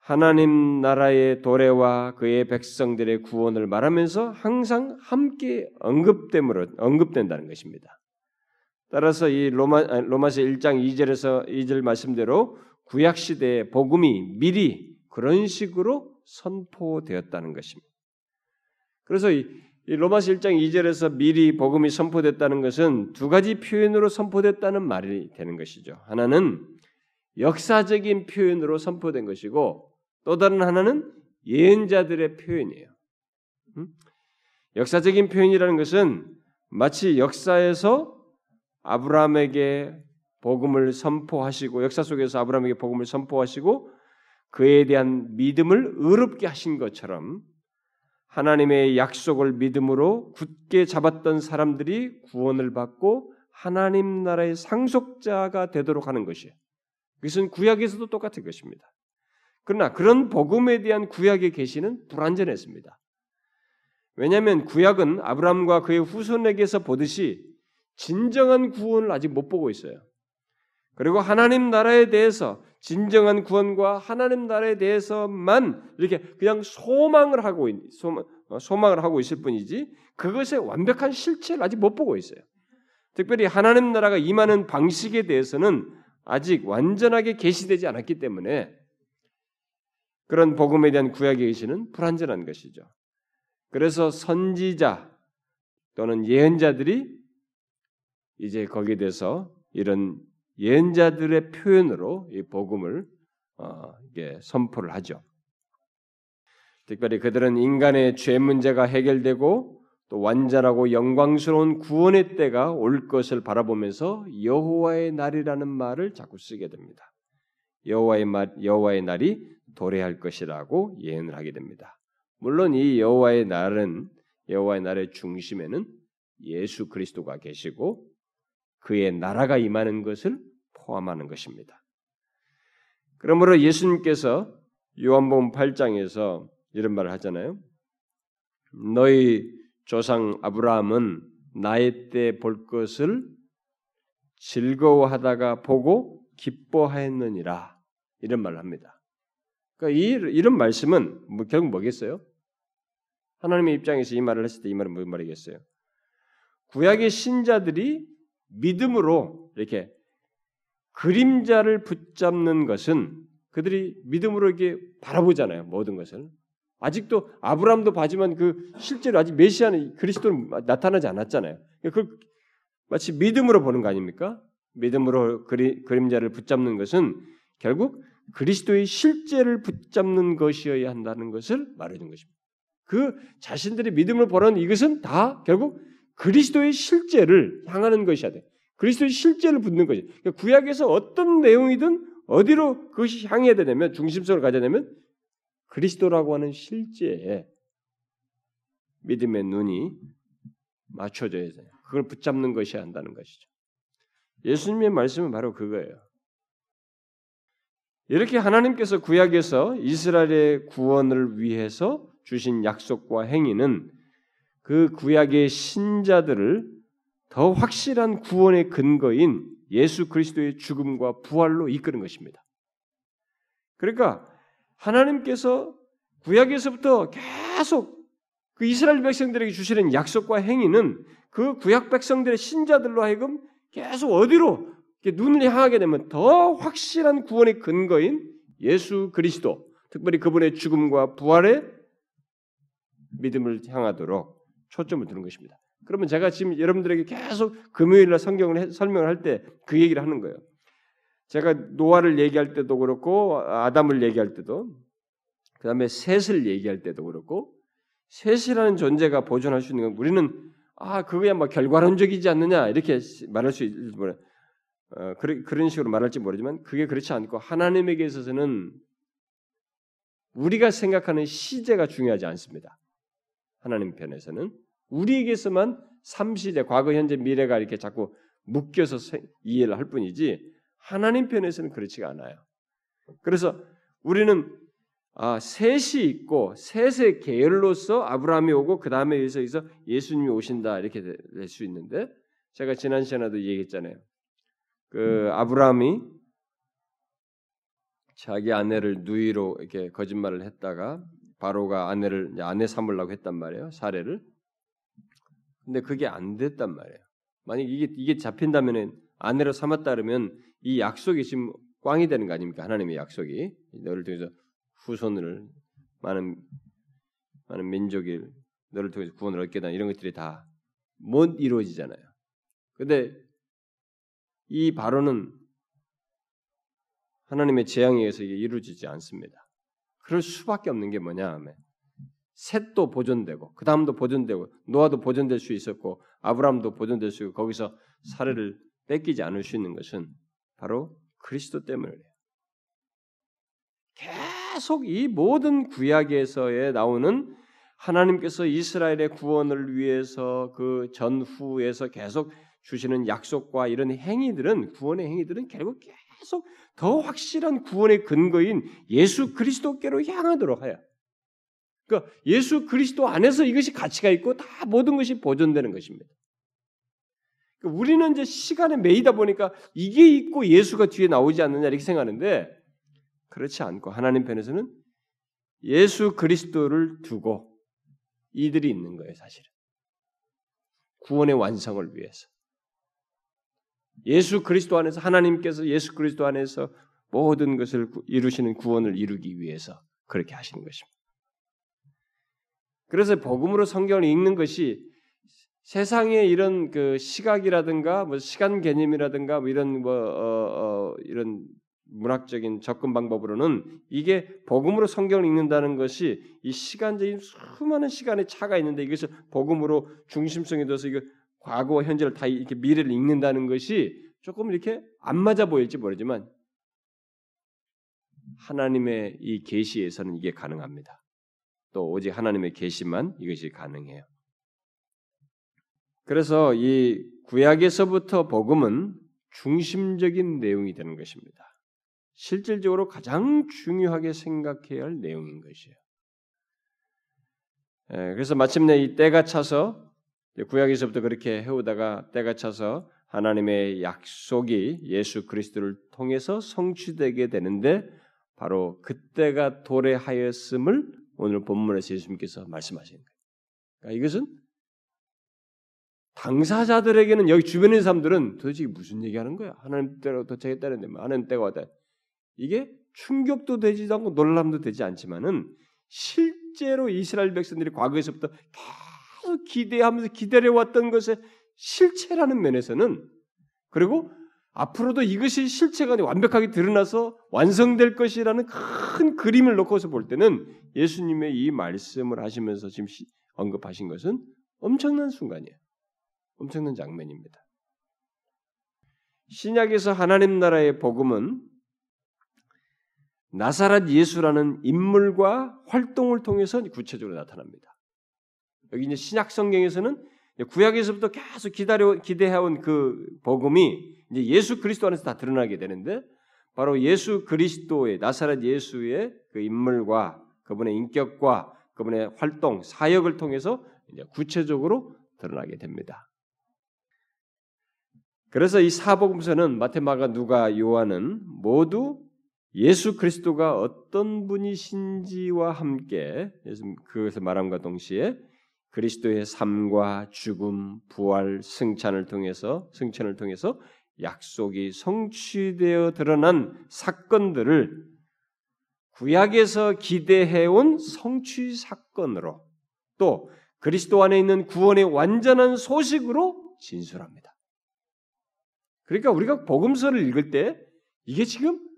하나님 나라의 도래와 그의 백성들의 구원을 말하면서 항상 함께 언급됨으로 언급된다는 것입니다. 따라서 이 로마 로마서 1장 2절에서 2절 말씀대로 구약 시대의 복음이 미리 그런 식으로 선포되었다는 것입니다. 그래서 이, 이 로마서 1장 2절에서 미리 복음이 선포됐다는 것은 두 가지 표현으로 선포됐다는 말이 되는 것이죠. 하나는 역사적인 표현으로 선포된 것이고 또 다른 하나는 예언자들의 표현이에요. 음? 역사적인 표현이라는 것은 마치 역사에서 아브라함에게 복음을 선포하시고 역사 속에서 아브라함에게 복음을 선포하시고 그에 대한 믿음을 의롭게 하신 것처럼 하나님의 약속을 믿음으로 굳게 잡았던 사람들이 구원을 받고 하나님 나라의 상속자가 되도록 하는 것이에요. 그것은 구약에서도 똑같은 것입니다. 그러나 그런 복음에 대한 구약의 계시는 불완전했습니다. 왜냐하면 구약은 아브라함과 그의 후손에게서 보듯이 진정한 구원을 아직 못 보고 있어요. 그리고 하나님 나라에 대해서 진정한 구원과 하나님 나라에 대해서만 이렇게 그냥 소망을 하고 있, 소망, 어, 소망을 하고 있을 뿐이지 그것의 완벽한 실체를 아직 못 보고 있어요. 특별히 하나님 나라가 임하는 방식에 대해서는 아직 완전하게 계시되지 않았기 때문에 그런 복음에 대한 구약의 계시는 불완전한 것이죠. 그래서 선지자 또는 예언자들이 이제 거기에 대해서 이런 예언자들의 표현으로 이 복음을 어, 이게 선포를 하죠. 특별히 그들은 인간의 죄 문제가 해결되고 또 완전하고 영광스러운 구원의 때가 올 것을 바라보면서 여호와의 날이라는 말을 자꾸 쓰게 됩니다. 여호와의 말, 여호와의 날이 도래할 것이라고 예언을 하게 됩니다. 물론 이 여호와의 날은 여호와의 날의 중심에는 예수 그리스도가 계시고 그의 나라가 임하는 것을 포함하는 것입니다. 그러므로 예수님께서 요한복음 8장에서 이런 말을 하잖아요. 너희 조상 아브라함은 나의 때 볼 것을 즐거워하다가 보고 기뻐하였느니라 이런 말을 합니다. 그러니까 이, 이런 말씀은 뭐 결국 뭐겠어요? 하나님의 입장에서 이 말을 했을 때 이 말은 무슨 말이겠어요? 구약의 신자들이 믿음으로 이렇게 그림자를 붙잡는 것은 그들이 믿음으로 이렇게 바라보잖아요. 모든 것을. 아직도 아브라함도 봐지만 그 실제로 아직 메시아는 그리스도는 나타나지 않았잖아요. 그 마치 믿음으로 보는 거 아닙니까? 믿음으로 그리, 그림자를 붙잡는 것은 결국 그리스도의 실제를 붙잡는 것이어야 한다는 것을 말해준 것입니다. 그 자신들이 믿음을 보는 이것은 다 결국 그리스도의 실제를 향하는 것이야 돼. 그리스도의 실제를 붙는 거지. 그러니까 구약에서 어떤 내용이든 어디로 그것이 향해야 되냐면 중심성을 가져야 되면 그리스도라고 하는 실제에 믿음의 눈이 맞춰져야 돼요. 그걸 붙잡는 것이야 한다는 것이죠. 예수님의 말씀은 바로 그거예요. 이렇게 하나님께서 구약에서 이스라엘의 구원을 위해서 주신 약속과 행위는 그 구약의 신자들을 더 확실한 구원의 근거인 예수 그리스도의 죽음과 부활로 이끄는 것입니다. 그러니까 하나님께서 구약에서부터 계속 그 이스라엘 백성들에게 주시는 약속과 행위는 그 구약 백성들의 신자들로 하여금 계속 어디로 눈을 향하게 되면 더 확실한 구원의 근거인 예수 그리스도, 특별히 그분의 죽음과 부활의 믿음을 향하도록 초점을 두는 것입니다. 그러면 제가 지금 여러분들에게 계속 금요일날 성경을 해, 설명을 할 때 그 얘기를 하는 거예요. 제가 노아를 얘기할 때도 그렇고 아담을 얘기할 때도 그 다음에 셋을 얘기할 때도 그렇고 셋이라는 존재가 보존할 수 있는 건 우리는 아 그거야 뭐 결과론적이지 않느냐 이렇게 말할 수 있을지 몰라 어, 그런 그런 식으로 말할지 모르지만 그게 그렇지 않고 하나님에게 있어서는 우리가 생각하는 시제가 중요하지 않습니다. 하나님 편에서는 우리에게서만 삼시대 과거 현재 미래가 이렇게 자꾸 묶여서 이해를 할 뿐이지 하나님 편에서는 그렇지가 않아요. 그래서 우리는 아, 셋이 있고 셋의 계열로서 아브라함이 오고 그 다음에 여기서 예수님이 오신다 이렇게 될 수 있는데 제가 지난 시간에도 얘기했잖아요. 그 아브라함이 자기 아내를 누이로 이렇게 거짓말을 했다가 바로가 아내를 아내 삼으려고 했단 말이에요. 사례를. 근데 그게 안 됐단 말이에요. 만약 이게 이게 잡힌다면은 아내로 삼았다 그러면 이 약속이 지금 꽝이 되는 거 아닙니까? 하나님의 약속이 너를 통해서 후손을 많은 많은 민족이 너를 통해서 구원을 얻게 다 이런 것들이 다 못 이루어지잖아요. 근데 이 발언은 하나님의 재앙에 의해서 이게 이루어지지 않습니다. 그럴 수밖에 없는 게 뭐냐 하면 셋도 보존되고 그 다음도 보존되고 노아도 보존될 수 있었고 아브라함도 보존될 수 있고 거기서 사례를 뺏기지 않을 수 있는 것은 바로 그리스도 때문이에요. 계속 이 모든 구약에서에 나오는 하나님께서 이스라엘의 구원을 위해서 그 전후에서 계속 주시는 약속과 이런 행위들은 구원의 행위들은 결국 계속 더 확실한 구원의 근거인 예수 그리스도께로 향하도록 하여. 그러니까 예수 그리스도 안에서 이것이 가치가 있고 다 모든 것이 보존되는 것입니다. 그러니까 우리는 이제 시간에 매이다 보니까 이게 있고 예수가 뒤에 나오지 않느냐 이렇게 생각하는데 그렇지 않고 하나님 편에서는 예수 그리스도를 두고 이들이 있는 거예요, 사실은. 구원의 완성을 위해서. 예수 그리스도 안에서 하나님께서 예수 그리스도 안에서 모든 것을 이루시는 구원을 이루기 위해서 그렇게 하시는 것입니다. 그래서 복음으로 성경을 읽는 것이 세상의 이런 그 시각이라든가 뭐 시간 개념이라든가 뭐 이런 뭐 어, 어, 이런 문학적인 접근 방법으로는 이게 복음으로 성경을 읽는다는 것이 이 시간적인 수많은 시간의 차가 있는데 이것을 복음으로 중심성이 둬서 이거 과거 현재를 다 이렇게 미래를 읽는다는 것이 조금 이렇게 안 맞아 보일지 모르지만 하나님의 이 계시에서는 이게 가능합니다. 또 오직 하나님의 계시만 이것이 가능해요. 그래서 이 구약에서부터 복음은 중심적인 내용이 되는 것입니다. 실질적으로 가장 중요하게 생각해야 할 내용인 것이에요. 예, 그래서 마침내 이 때가 차서 구약에서부터 그렇게 해오다가 때가 차서 하나님의 약속이 예수 그리스도를 통해서 성취되게 되는데 바로 그때가 도래하였음을 오늘 본문에서 예수님께서 말씀하시는 거예요. 그러니까 이것은 당사자들에게는 여기 있는 사람들은 도대체 무슨 얘기하는 거야? 하나님 때로 도착했다는데 뭐 하나님 때가 왔다. 이게 충격도 되지도 않고 놀람도 되지 않지만은 실제로 이스라엘 백성들이 과거에서부터 기대하면서 기다려왔던 것의 실체라는 면에서는 그리고 앞으로도 이것이 실체가 완벽하게 드러나서 완성될 것이라는 큰 그림을 놓고서 볼 때는 예수님의 이 말씀을 하시면서 지금 언급하신 것은 엄청난 순간이에요. 엄청난 장면입니다. 신약에서 하나님 나라의 복음은 나사렛 예수라는 인물과 활동을 통해서 구체적으로 나타납니다. 여기 이제 신약 성경에서는 구약에서부터 계속 기다려 기대해온 그 복음이 이제 예수 그리스도 안에서 다 드러나게 되는데 바로 예수 그리스도의 나사렛 예수의 그 인물과 그분의 인격과 그분의 활동 사역을 통해서 이제 구체적으로 드러나게 됩니다. 그래서 이 사복음서는 마테마가 누가 요한은 모두 예수 그리스도가 어떤 분이신지와 함께 그것을 말함과 동시에 그리스도의 삶과 죽음, 부활, 승찬을 통해서 승천을 통해서 약속이 성취되어 드러난 사건들을 구약에서 기대해 온 성취 사건으로 또 그리스도 안에 있는 구원의 완전한 소식으로 진술합니다. 그러니까 우리가 복음서를 읽을 때 이게 지금 어,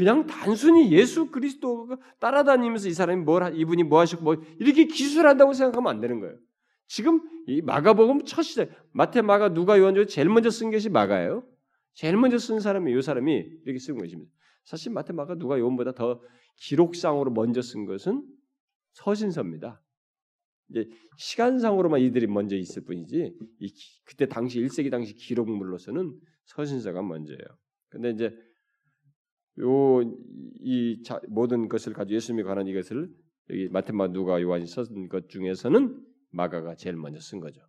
그냥 단순히 예수 그리스도가 따라다니면서 이 사람이 뭘 이분이 뭐 하시고 뭐 이렇게 기술한다고 생각하면 안 되는 거예요. 지금 이 마가복음 첫 시작 마태 마가 누가 요한 중 제일 먼저 쓴 것이 마가예요. 제일 먼저 쓴 사람이 이 사람이 이렇게 쓴 것입니다. 사실 마태 마가 누가 요한보다 더 기록상으로 먼저 쓴 것은 서신서입니다. 이제 시간상으로만 이들이 먼저 있을 뿐이지 이, 그때 당시 1세기 당시 기록물로서는 서신서가 먼저예요. 근데 이제 요이 모든 것을 가지고 예수님에 관한 이것을 여기 마테마 누가 요한이 쓴것 중에서는 마가가 제일 먼저 쓴 거죠.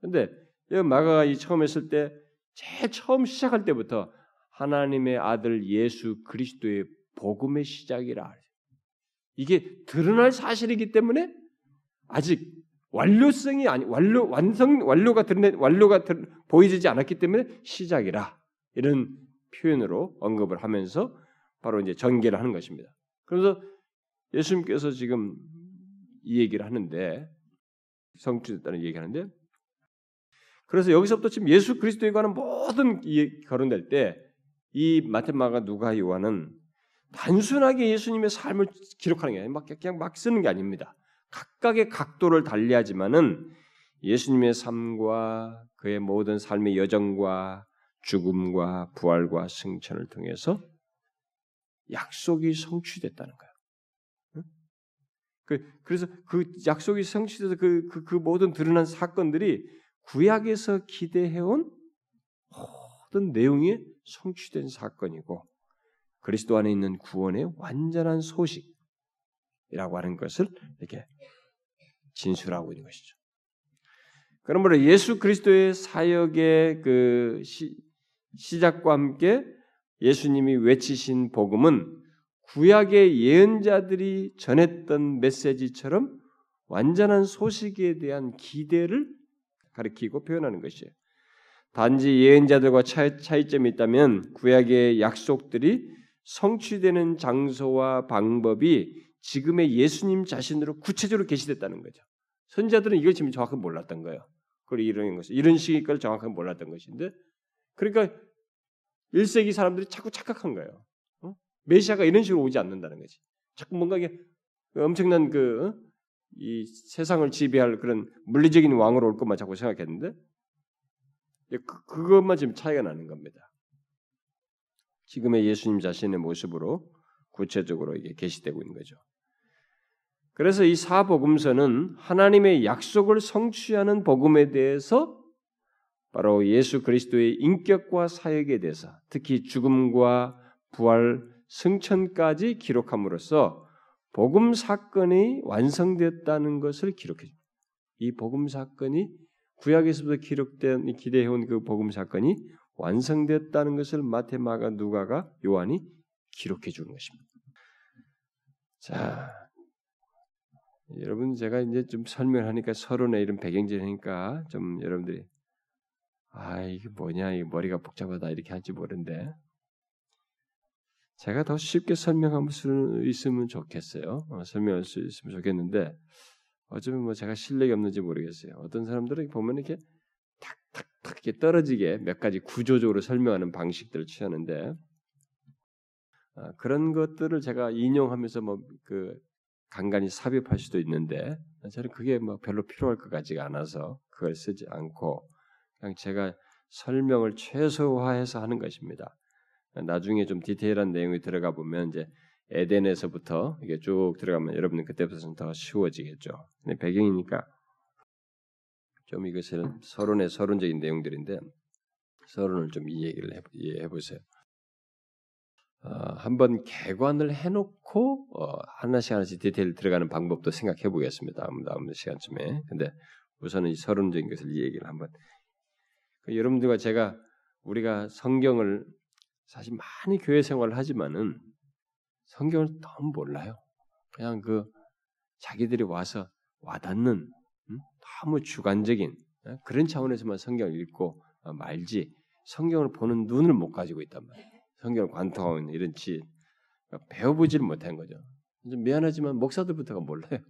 근데 이 마가가 이 처음 했을 때 제일 처음 시작할 때부터 하나님의 아들 예수 그리스도의 복음의 시작이라. 이게 드러날 사실이기 때문에 아직 완료성이 아니 완료 완성 완료가 드러내 완료가 드, 보이지 않았기 때문에 시작이라 이런 표현으로 언급을 하면서 바로 이제 전개를 하는 것입니다. 그래서 예수님께서 지금 이 얘기를 하는데 성취됐다는 얘기하는데 그래서 여기서부터 지금 예수 그리스도에 관한 모든 이 거론될 때 이 마테마가 누가 요한은 단순하게 예수님의 삶을 기록하는 게 아니라 막 그냥 막 쓰는 게 아닙니다. 각각의 각도를 달리하지만은 예수님의 삶과 그의 모든 삶의 여정과 죽음과 부활과 승천을 통해서 약속이 성취됐다는 거예요. 그, 그래서 그 약속이 성취돼서 그, 그, 그 모든 드러난 사건들이 구약에서 기대해온 모든 내용이 성취된 사건이고 그리스도 안에 있는 구원의 완전한 소식이라고 하는 것을 이렇게 진술하고 있는 것이죠. 그러므로 예수 그리스도의 사역의 그 시, 시작과 함께 예수님이 외치신 복음은 구약의 예언자들이 전했던 메시지처럼 완전한 소식에 대한 기대를 가리키고 표현하는 것이에요. 단지 예언자들과 차이, 점이 있다면 구약의 약속들이 성취되는 장소와 방법이 지금의 예수님 자신으로 구체적으로 계시됐다는 거죠. 선자들은 이걸 지금 정확히 몰랐던 거예요. 그리고 이런 것 이런 걸 정확하게 몰랐던 것인데, 그러니까 1세기 사람들이 자꾸 착각한 거예요. 어? 메시아가 이런 식으로 오지 않는다는 거지. 자꾸 뭔가 이게 엄청난 그, 어? 이 세상을 지배할 그런 물리적인 왕으로 올 것만 자꾸 생각했는데, 그, 그것만 지금 차이가 나는 겁니다. 지금의 예수님 자신의 모습으로 구체적으로 이게 계시되고 있는 거죠. 그래서 이 사복음서는 하나님의 약속을 성취하는 복음에 대해서 바로 예수 그리스도의 인격과 사역에 대해서 특히 죽음과 부활, 승천까지 기록함으로써 복음 사건이 완성됐다는 것을 기록해 줍니다. 이 복음 사건이 구약에서부터 기록된 기대해온 그 복음 사건이 완성됐다는 것을 마테마가 누가가 요한이 기록해 주는 것입니다. 자, 여러분 제가 이제 좀 설명하니까 서론에 이런 배경지니까 좀 여러분들이 아 이게 뭐냐 이 머리가 복잡하다 이렇게 할지 모르는데 제가 더 쉽게 설명할 수 있으면 좋겠어요. 어, 설명할 수 있으면 좋겠는데 어쩌면 뭐 제가 실력이 없는지 모르겠어요. 어떤 사람들은 보면 이렇게 탁탁탁 이렇게 떨어지게 몇 가지 구조적으로 설명하는 방식들을 취하는데 아, 그런 것들을 제가 인용하면서 뭐 그 간간히 삽입할 수도 있는데 저는 그게 뭐 별로 필요할 것 같지가 않아서 그걸 쓰지 않고 제가 설명을 최소화해서 하는 것입니다. 나중에 좀 디테일한 내용이 들어가 보면 이제 에덴에서부터 이게 쭉 들어가면 여러분은 그때부터는 더 쉬워지겠죠. 근데 배경이니까 좀 이것은 서론의 서론적인 내용들인데 서론을 좀 이해를 이해해 보세요. 어, 한번 개관을 해놓고 어, 하나씩 하나씩 디테일 들어가는 방법도 생각해 보겠습니다. 다음, 다음 시간쯤에. 근데 우선은 이 서론적인 것을 이 얘기를 한번 그 여러분들과 제가 우리가 성경을 사실 많이 교회 생활을 하지만은 성경을 너무 몰라요. 그냥 그 자기들이 와서 와닿는 음? 너무 주관적인 어? 그런 차원에서만 성경을 읽고 어, 말지 성경을 보는 눈을 못 가지고 있단 말이에요. 성경을 관통하고 있는 이런 지 그러니까 배워보지를 못한 거죠. 좀 미안하지만 목사들부터가 몰라요.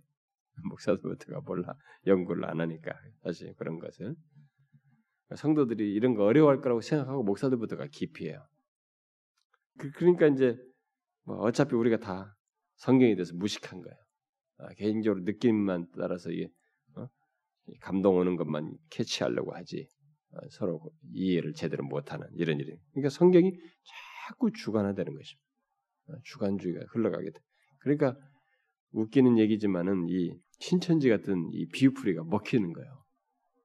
<laughs> 목사들부터가 몰라 연구를 안 하니까 사실 그런 것을 성도들이 이런 거 어려워할 거라고 생각하고 목사들부터가 기피해요. 그, 러니까 이제 뭐 어차피 우리가 다 성경에 대해서 무식한 거예요. 아, 개인적으로 느낌만 따라서 이게 어? 감동 오는 것만 캐치하려고 하지 어, 서로 이해를 제대로 못하는 이런 일이. 그러니까 성경이 자꾸 주관화되는 것입니다. 어, 주관주의가 흘러가게 돼. 그러니까 웃기는 얘기지만은 이 신천지 같은 이 비유풀이가 먹히는 거예요.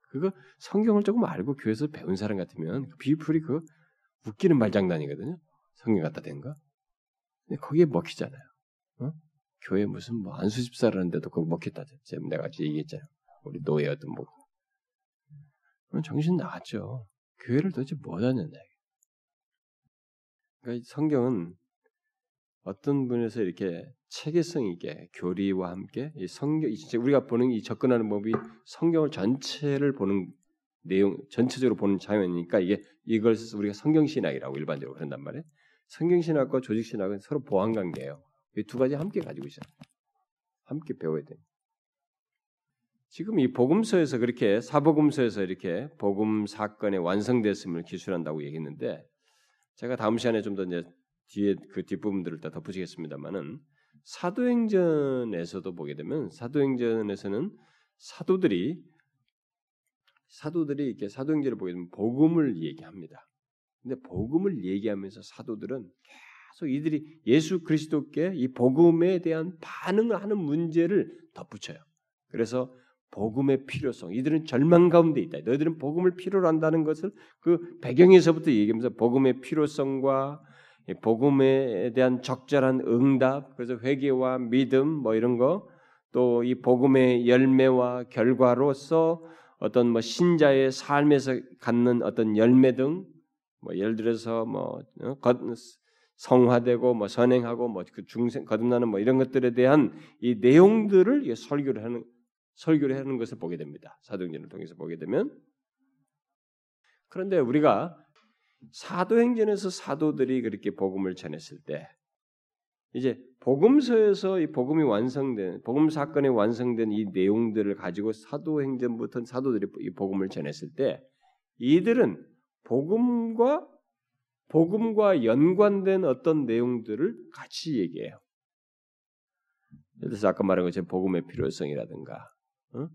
그거 성경을 조금 알고 교회에서 배운 사람 같으면 그 비유풀이 그 웃기는 말장난이거든요. 성경 갖다 댄 거. 근데 거기에 먹히잖아요. 어? 교회 무슨 뭐 안수집사라는데도 그거 먹혔다. 내가 얘기했잖아요. 우리 노예였던 뭐. 그럼 정신 나갔죠. 교회를 도대체 뭐 하느냐. 그러니까 성경은 어떤 분에서 이렇게 체계성 있게 교리와 함께 이 성경 우리가 보는 이 접근하는 법이 성경을 전체를 보는 내용 전체적으로 보는 장면이니까 이게 이걸 우리가 성경 신학이라고 일반적으로 그런단 말이에요. 성경 신학과 조직 신학은 서로 보완 관계예요. 이 두 가지 함께 가지고 있어요. 함께 배워야 돼. 지금 이 복음서에서 그렇게 사복음서에서 이렇게 복음 사건의 완성됐음을 기술한다고 얘기했는데 제가 다음 시간에 좀 더 이제 뒤에 그 뒷부분들을 다 덧붙이겠습니다만은 사도행전에서도 보게 되면 사도행전에서는 사도들이 사도들이 이렇게 사도행전을 보게 되면 복음을 얘기합니다. 근데 복음을 얘기하면서 사도들은 계속 이들이 예수 그리스도께 이 복음에 대한 반응을 하는 문제를 덧붙여요. 그래서 복음의 필요성. 이들은 절망 가운데 있다. 너희들은 복음을 필요로 한다는 것을 그 배경에서부터 얘기하면서 복음의 필요성과 복음에 대한 적절한 응답, 그래서 회개와 믿음 뭐 이런 거, 또 이 복음의 열매와 결과로서 어떤 뭐 신자의 삶에서 갖는 어떤 열매 등, 뭐 예를 들어서 뭐 어, 성화되고 뭐 선행하고 뭐 그 중생 거듭나는 뭐 이런 것들에 대한 이 내용들을 설교를 하는 설교를 하는 것을 보게 됩니다. 사도행전을 통해서 보게 되면 그런데 우리가 사도행전에서 사도들이 그렇게 복음을 전했을 때 이제 복음서에서 이 복음이 완성된 복음 사건이 완성된 이 내용들을 가지고 사도행전부터 사도들이 이 복음을 전했을 때 이들은 복음과 복음과 연관된 어떤 내용들을 같이 얘기해요. 들어서 아까 말한 것처럼 복음의 필요성이라든가 어?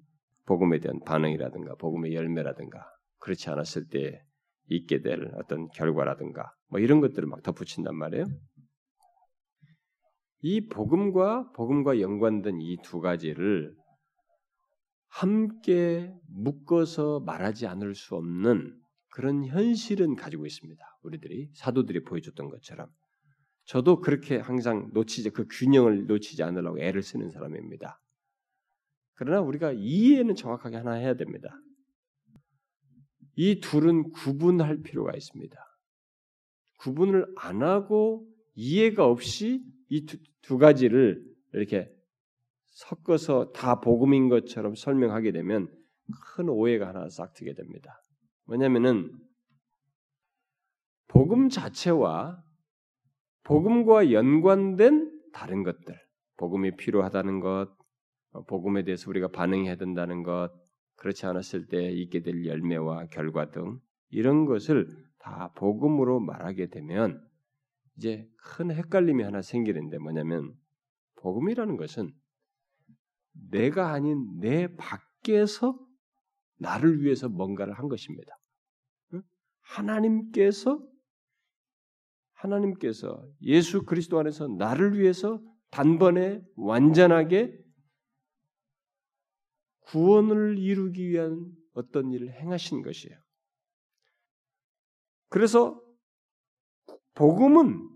복음에 대한 반응이라든가 복음의 열매라든가 그렇지 않았을 때 있게 될 어떤 결과라든가 뭐 이런 것들을 막 덧붙인단 말이에요. 이 복음과 복음과 연관된 이 두 가지를 함께 묶어서 말하지 않을 수 없는 그런 현실은 가지고 있습니다. 우리들이 사도들이 보여줬던 것처럼 저도 그렇게 항상 놓치지 그 균형을 놓치지 않으려고 애를 쓰는 사람입니다. 그러나 우리가 이해는 정확하게 하나 해야 됩니다. 이 둘은 구분할 필요가 있습니다. 구분을 안 하고 이해가 없이 이두 가지를 이렇게 섞어서 다 복음인 것처럼 설명하게 되면 큰 오해가 하나 싹 트게 됩니다. 뭐냐면은 복음 자체와 복음과 연관된 다른 것들, 복음이 필요하다는 것, 복음에 대해서 우리가 반응해야 된다는 것, 그렇지 않았을 때 있게 될 열매와 결과 등 이런 것을 다 복음으로 말하게 되면 이제 큰 헷갈림이 하나 생기는데 뭐냐면 복음이라는 것은 내가 아닌 내 밖에서 나를 위해서 뭔가를 한 것입니다. 하나님께서 하나님께서 예수 그리스도 안에서 나를 위해서 단번에 완전하게 구원을 이루기 위한 어떤 일을 행하신 것이에요. 그래서 복음은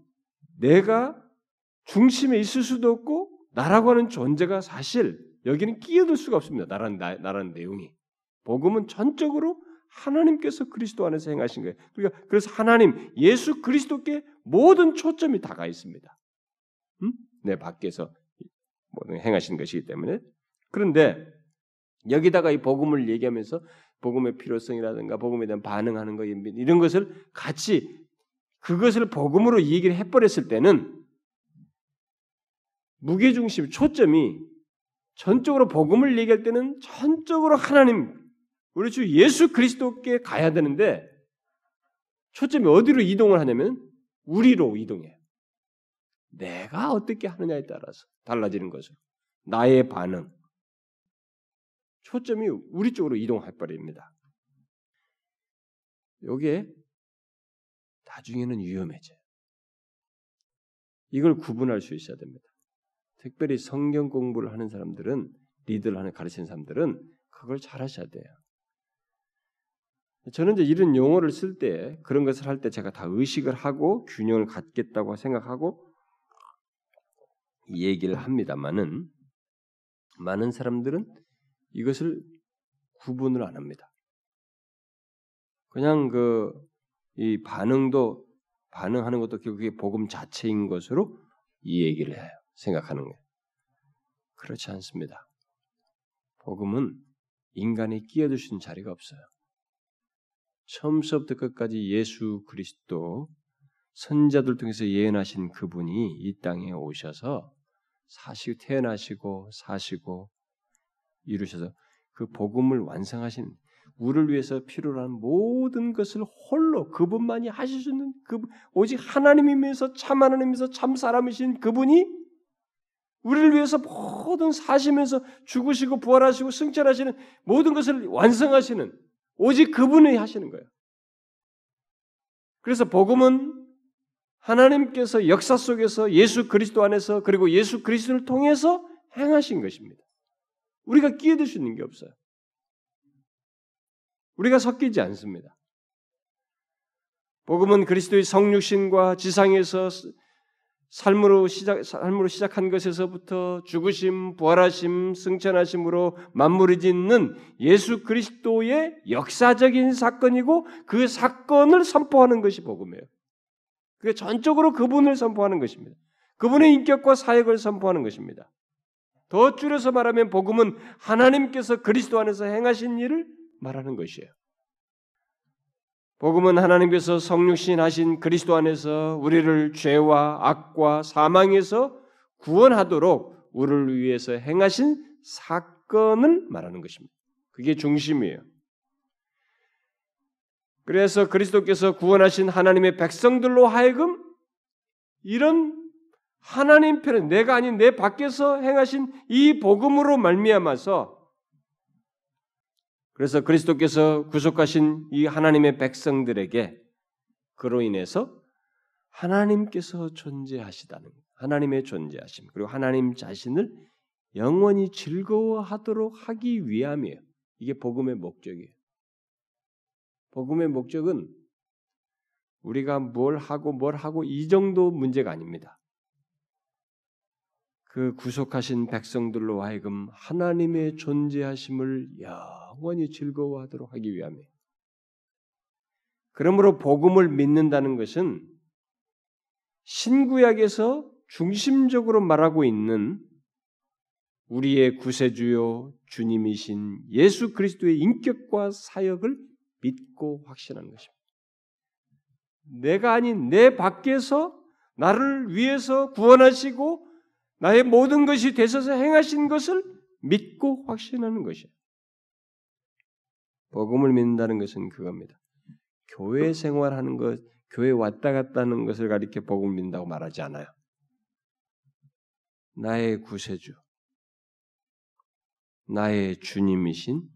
내가 중심에 있을 수도 없고 나라고 하는 존재가 사실 여기는 끼어들 수가 없습니다. 나라는, 나, 라는 내용이. 복음은 전적으로 하나님께서 그리스도 안에서 행하신 거예요. 그러니까 그래서 하나님 예수 그리스도께 모든 초점이 다가 있습니다. 음? 내 밖에서 모든 행하신 것이기 때문에 그런데 여기다가 이 복음을 얘기하면서 복음의 필요성이라든가 복음에 대한 반응하는 것 이런 것을 같이 그것을 복음으로 얘기를 해버렸을 때는 무게중심 초점이 전적으로 복음을 얘기할 때는 전적으로 하나님 우리 주 예수 그리스도께 가야 되는데 초점이 어디로 이동을 하냐면 우리로 이동해요. 내가 어떻게 하느냐에 따라서 달라지는 거죠. 나의 반응. 초점이 우리 쪽으로 이동해 버립니다. 요게 나중에는 위험해져요. 이걸 구분할 수 있어야 됩니다. 특별히 성경 공부를 하는 사람들은 리더를 하는 가르치는 사람들은 그걸 잘 하셔야 돼요. 저는 이제 이런 용어를 쓸 때 그런 것을 할 때 제가 다 의식을 하고 균형을 갖겠다고 생각하고 얘기를 합니다만은 많은 사람들은 이것을 구분을 안 합니다. 그냥 그 이 반응도 반응하는 것도 결국에 복음 자체인 것으로 이 얘기를 해요. 생각하는 거예요. 그렇지 않습니다. 복음은 인간이 끼어들 수 있는 자리가 없어요. 처음부터 끝까지 예수 그리스도 선자들 통해서 예언하신 그분이 이 땅에 오셔서 사시 태어나시고 사시고 이루셔서 그 복음을 완성하신 우리를 위해서 필요로 한 모든 것을 홀로 그분만이 하실 수 있는 그 오직 하나님이면서 참 하나님이면서 참 사람이신 그분이 우리를 위해서 모든 사시면서 죽으시고 부활하시고 승천하시는 모든 것을 완성하시는 오직 그분이 하시는 거예요. 그래서 복음은 하나님께서 역사 속에서 예수 그리스도 안에서 그리고 예수 그리스도를 통해서 행하신 것입니다. 우리가 끼어들 수 있는 게 없어요. 우리가 섞이지 않습니다. 복음은 그리스도의 성육신과 지상에서 삶으로 시작 삶으로 시작한 것에서부터 죽으심, 부활하심, 승천하심으로 만물이 짓는 예수 그리스도의 역사적인 사건이고 그 사건을 선포하는 것이 복음이에요. 그게 전적으로 그분을 선포하는 것입니다. 그분의 인격과 사역을 선포하는 것입니다. 더 줄여서 말하면 복음은 하나님께서 그리스도 안에서 행하신 일을 말하는 것이에요. 복음은 하나님께서 성육신 하신 그리스도 안에서 우리를 죄와 악과 사망에서 구원하도록 우리를 위해서 행하신 사건을 말하는 것입니다. 그게 중심이에요. 그래서 그리스도께서 구원하신 하나님의 백성들로 하여금 이런 하나님 편에 내가 아닌 내 밖에서 행하신 이 복음으로 말미암아서 그래서 그리스도께서 구속하신 이 하나님의 백성들에게 그로 인해서 하나님께서 존재하시다는 하나님의 존재하심 그리고 하나님 자신을 영원히 즐거워하도록 하기 위함이에요. 이게 복음의 목적이에요. 복음의 목적은 우리가 뭘 하고 뭘 하고 이 정도 문제가 아닙니다. 그 구속하신 백성들로 하여금 하나님의 존재하심을 영원히 즐거워하도록 하기 위함에 그러므로 복음을 믿는다는 것은 신구약에서 중심적으로 말하고 있는 우리의 구세주요 주님이신 예수 그리스도의 인격과 사역을 믿고 확신하는 것입니다. 내가 아닌 내 밖에서 나를 위해서 구원하시고 나의 모든 것이 되셔서 행하신 것을 믿고 확신하는 것이에요. 복음을 믿는다는 것은 그겁니다. 교회 생활하는 것, 교회 왔다 갔다 하는 것을 가리켜 복음을 믿는다고 말하지 않아요. 나의 구세주, 나의 주님이신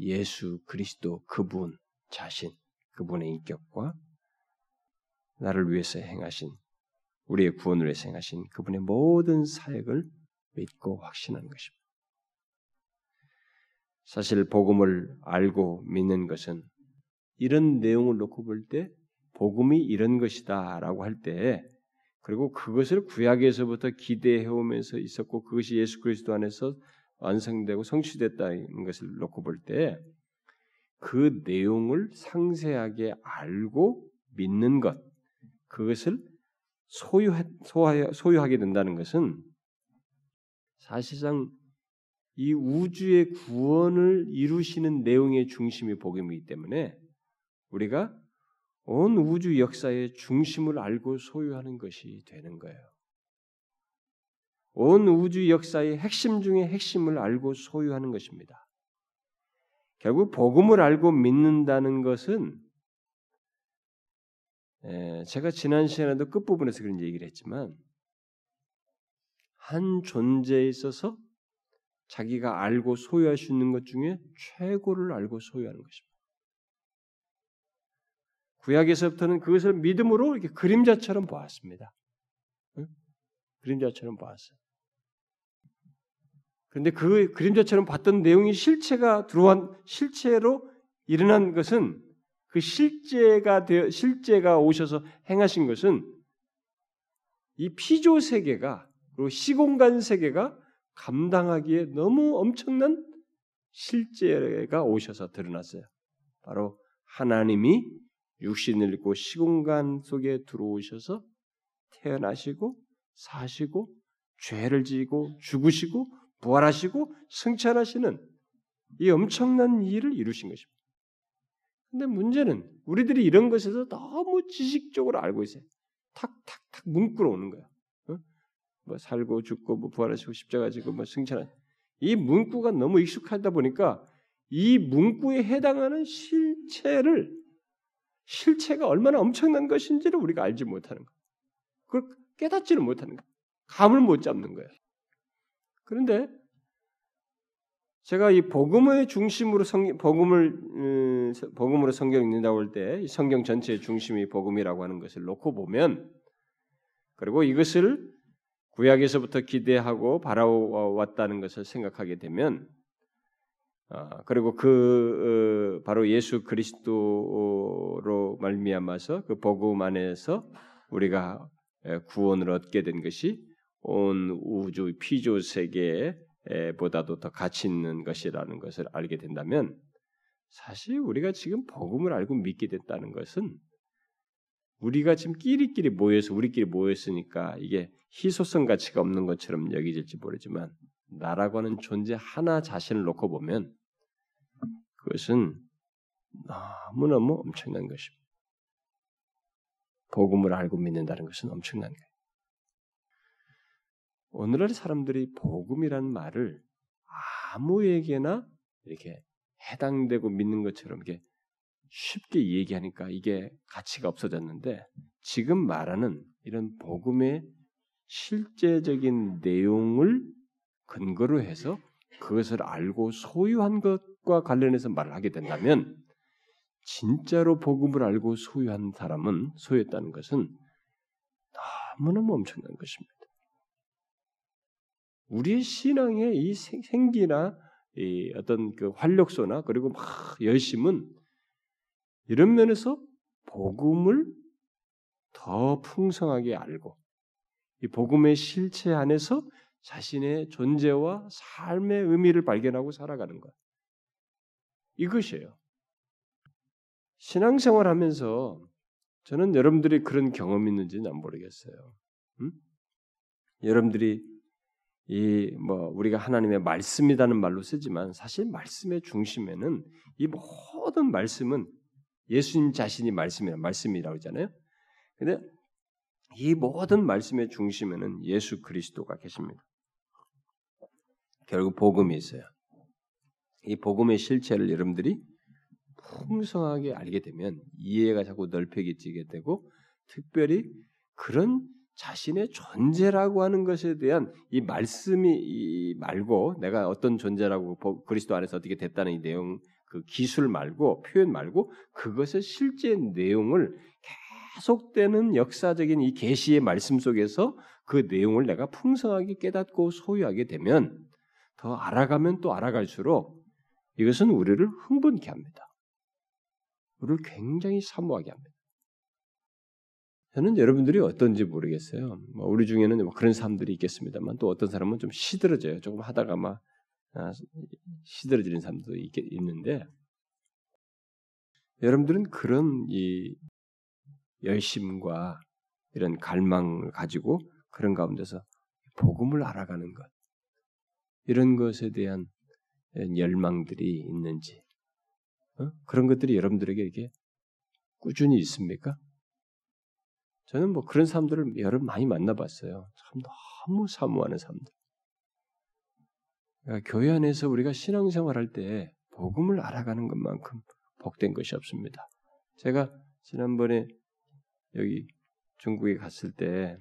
예수 그리스도 그분 자신, 그분의 인격과 나를 위해서 행하신 우리의 구원을 위해서 행하신 그분의 모든 사역을 믿고 확신하는 것입니다. 사실 복음을 알고 믿는 것은 이런 내용을 놓고 볼 때 복음이 이런 것이다라고 할 때 그리고 그것을 구약에서부터 기대해 오면서 있었고 그것이 예수 그리스도 안에서 완성되고 성취됐다는 것을 놓고 볼 때 그 내용을 상세하게 알고 믿는 것 그것을 소유 소유하게 된다는 것은 사실상 이 우주의 구원을 이루시는 내용의 중심이 복음이기 때문에 우리가 온 우주 역사의 중심을 알고 소유하는 것이 되는 거예요. 온 우주 역사의 핵심 중의 핵심을 알고 소유하는 것입니다. 결국 복음을 알고 믿는다는 것은 제가 지난 시간에도 끝부분에서 그런 얘기를 했지만 한 존재에 있어서 자기가 알고 소유할 수 있는 것 중에 최고를 알고 소유하는 것입니다. 구약에서부터는 그것을 믿음으로 이렇게 그림자처럼 보았습니다. 응? 그림자처럼 보았어요. 그런데 그 그림자처럼 봤던 내용이 실체가 들어온 실체로 일어난 것은 그 실제가 되어 실제가 오셔서 행하신 것은 이 피조 세계가 그리고 시공간 세계가 감당하기에 너무 엄청난 실제가 오셔서 드러났어요. 바로 하나님이 육신을 입고 시공간 속에 들어오셔서 태어나시고 사시고 죄를 지고 죽으시고 부활하시고 승천하시는 이 엄청난 일을 이루신 것입니다. 근데 문제는 우리들이 이런 것에서 너무 지식적으로 알고 있어요. 탁탁탁 문구로 오는 거야. 어? 뭐 살고 죽고 뭐 부활하시고 십자가 지고 뭐 승천한 이 문구가 너무 익숙하다 보니까 이 문구에 해당하는 실체를 실체가 얼마나 엄청난 것인지를 우리가 알지 못하는 거. 그걸 깨닫지를 못하는 거. 감을 못 잡는 거예요. 그런데 제가 이 복음의 중심으로 성 복음을 음, 복음으로 성경 읽는다고 할 때 성경 전체의 중심이 복음이라고 하는 것을 놓고 보면 그리고 이것을 구약에서부터 기대하고 바라왔다는 것을 생각하게 되면 어, 그리고 그 어, 바로 예수 그리스도로 말미암아서 그 복음 안에서 우리가 구원을 얻게 된 것이 온 우주 피조 세계에 보다도 더 가치 있는 것이라는 것을 알게 된다면 사실 우리가 지금 복음을 알고 믿게 됐다는 것은 우리가 지금 끼리끼리 모여서 우리끼리 모였으니까 이게 희소성 가치가 없는 것처럼 여기질지 모르지만 나라고 하는 존재 하나 자신을 놓고 보면 그것은 너무너무 엄청난 것입니다. 복음을 알고 믿는다는 것은 엄청난 거예요. 오늘날 사람들이 복음이라는 말을 아무에게나 이렇게 해당되고 믿는 것처럼 이렇게 쉽게 얘기하니까 이게 가치가 없어졌는데 지금 말하는 이런 복음의 실제적인 내용을 근거로 해서 그것을 알고 소유한 것과 관련해서 말을 하게 된다면 진짜로 복음을 알고 소유한 사람은 소유했다는 것은 너무너무 엄청난 것입니다. 우리의 신앙의 이 생기나 이 어떤 그 활력소나 그리고 막 열심은 이런 면에서 복음을 더 풍성하게 알고 이 복음의 실체 안에서 자신의 존재와 삶의 의미를 발견하고 살아가는 것. 이것이에요. 신앙생활 하면서 저는 여러분들이 그런 경험 있는지는 안 모르겠어요. 음? 여러분들이 이 뭐 우리가 하나님의 말씀이라는 말로 쓰지만 사실 말씀의 중심에는 이 모든 말씀은 예수님 자신이 말씀이라 말씀이라고 하잖아요. 근데 이 모든 말씀의 중심에는 예수 그리스도가 계십니다. 결국 복음이 있어요. 이 복음의 실체를 여러분들이 풍성하게 알게 되면 이해가 자꾸 넓혀지게 되고 특별히 그런 자신의 존재라고 하는 것에 대한 이 말씀이 말고 내가 어떤 존재라고 그리스도 안에서 어떻게 됐다는 이 내용 그 기술 말고 표현 말고 그것의 실제 내용을 계속되는 역사적인 이 계시의 말씀 속에서 그 내용을 내가 풍성하게 깨닫고 소유하게 되면 더 알아가면 또 알아갈수록 이것은 우리를 흥분케 합니다. 우리를 굉장히 사모하게 합니다. 저는 여러분들이 어떤지 모르겠어요. 뭐 우리 중에는 뭐 그런 사람들이 있겠습니다만 또 어떤 사람은 좀 시들어져요. 조금 하다가 막 아, 시들어지는 사람도 있, 있는데 여러분들은 그런 이 열심과 이런 갈망을 가지고 그런 가운데서 복음을 알아가는 것 이런 것에 대한 열망들이 있는지 어? 그런 것들이 여러분들에게 이렇게 꾸준히 있습니까? 저는 뭐 그런 사람들을 여러 많이 만나봤어요. 참 너무 사모하는 사람들. 그러니까 교회 안에서 우리가 신앙생활할 때 복음을 알아가는 것만큼 복된 것이 없습니다. 제가 지난번에 여기 중국에 갔을 때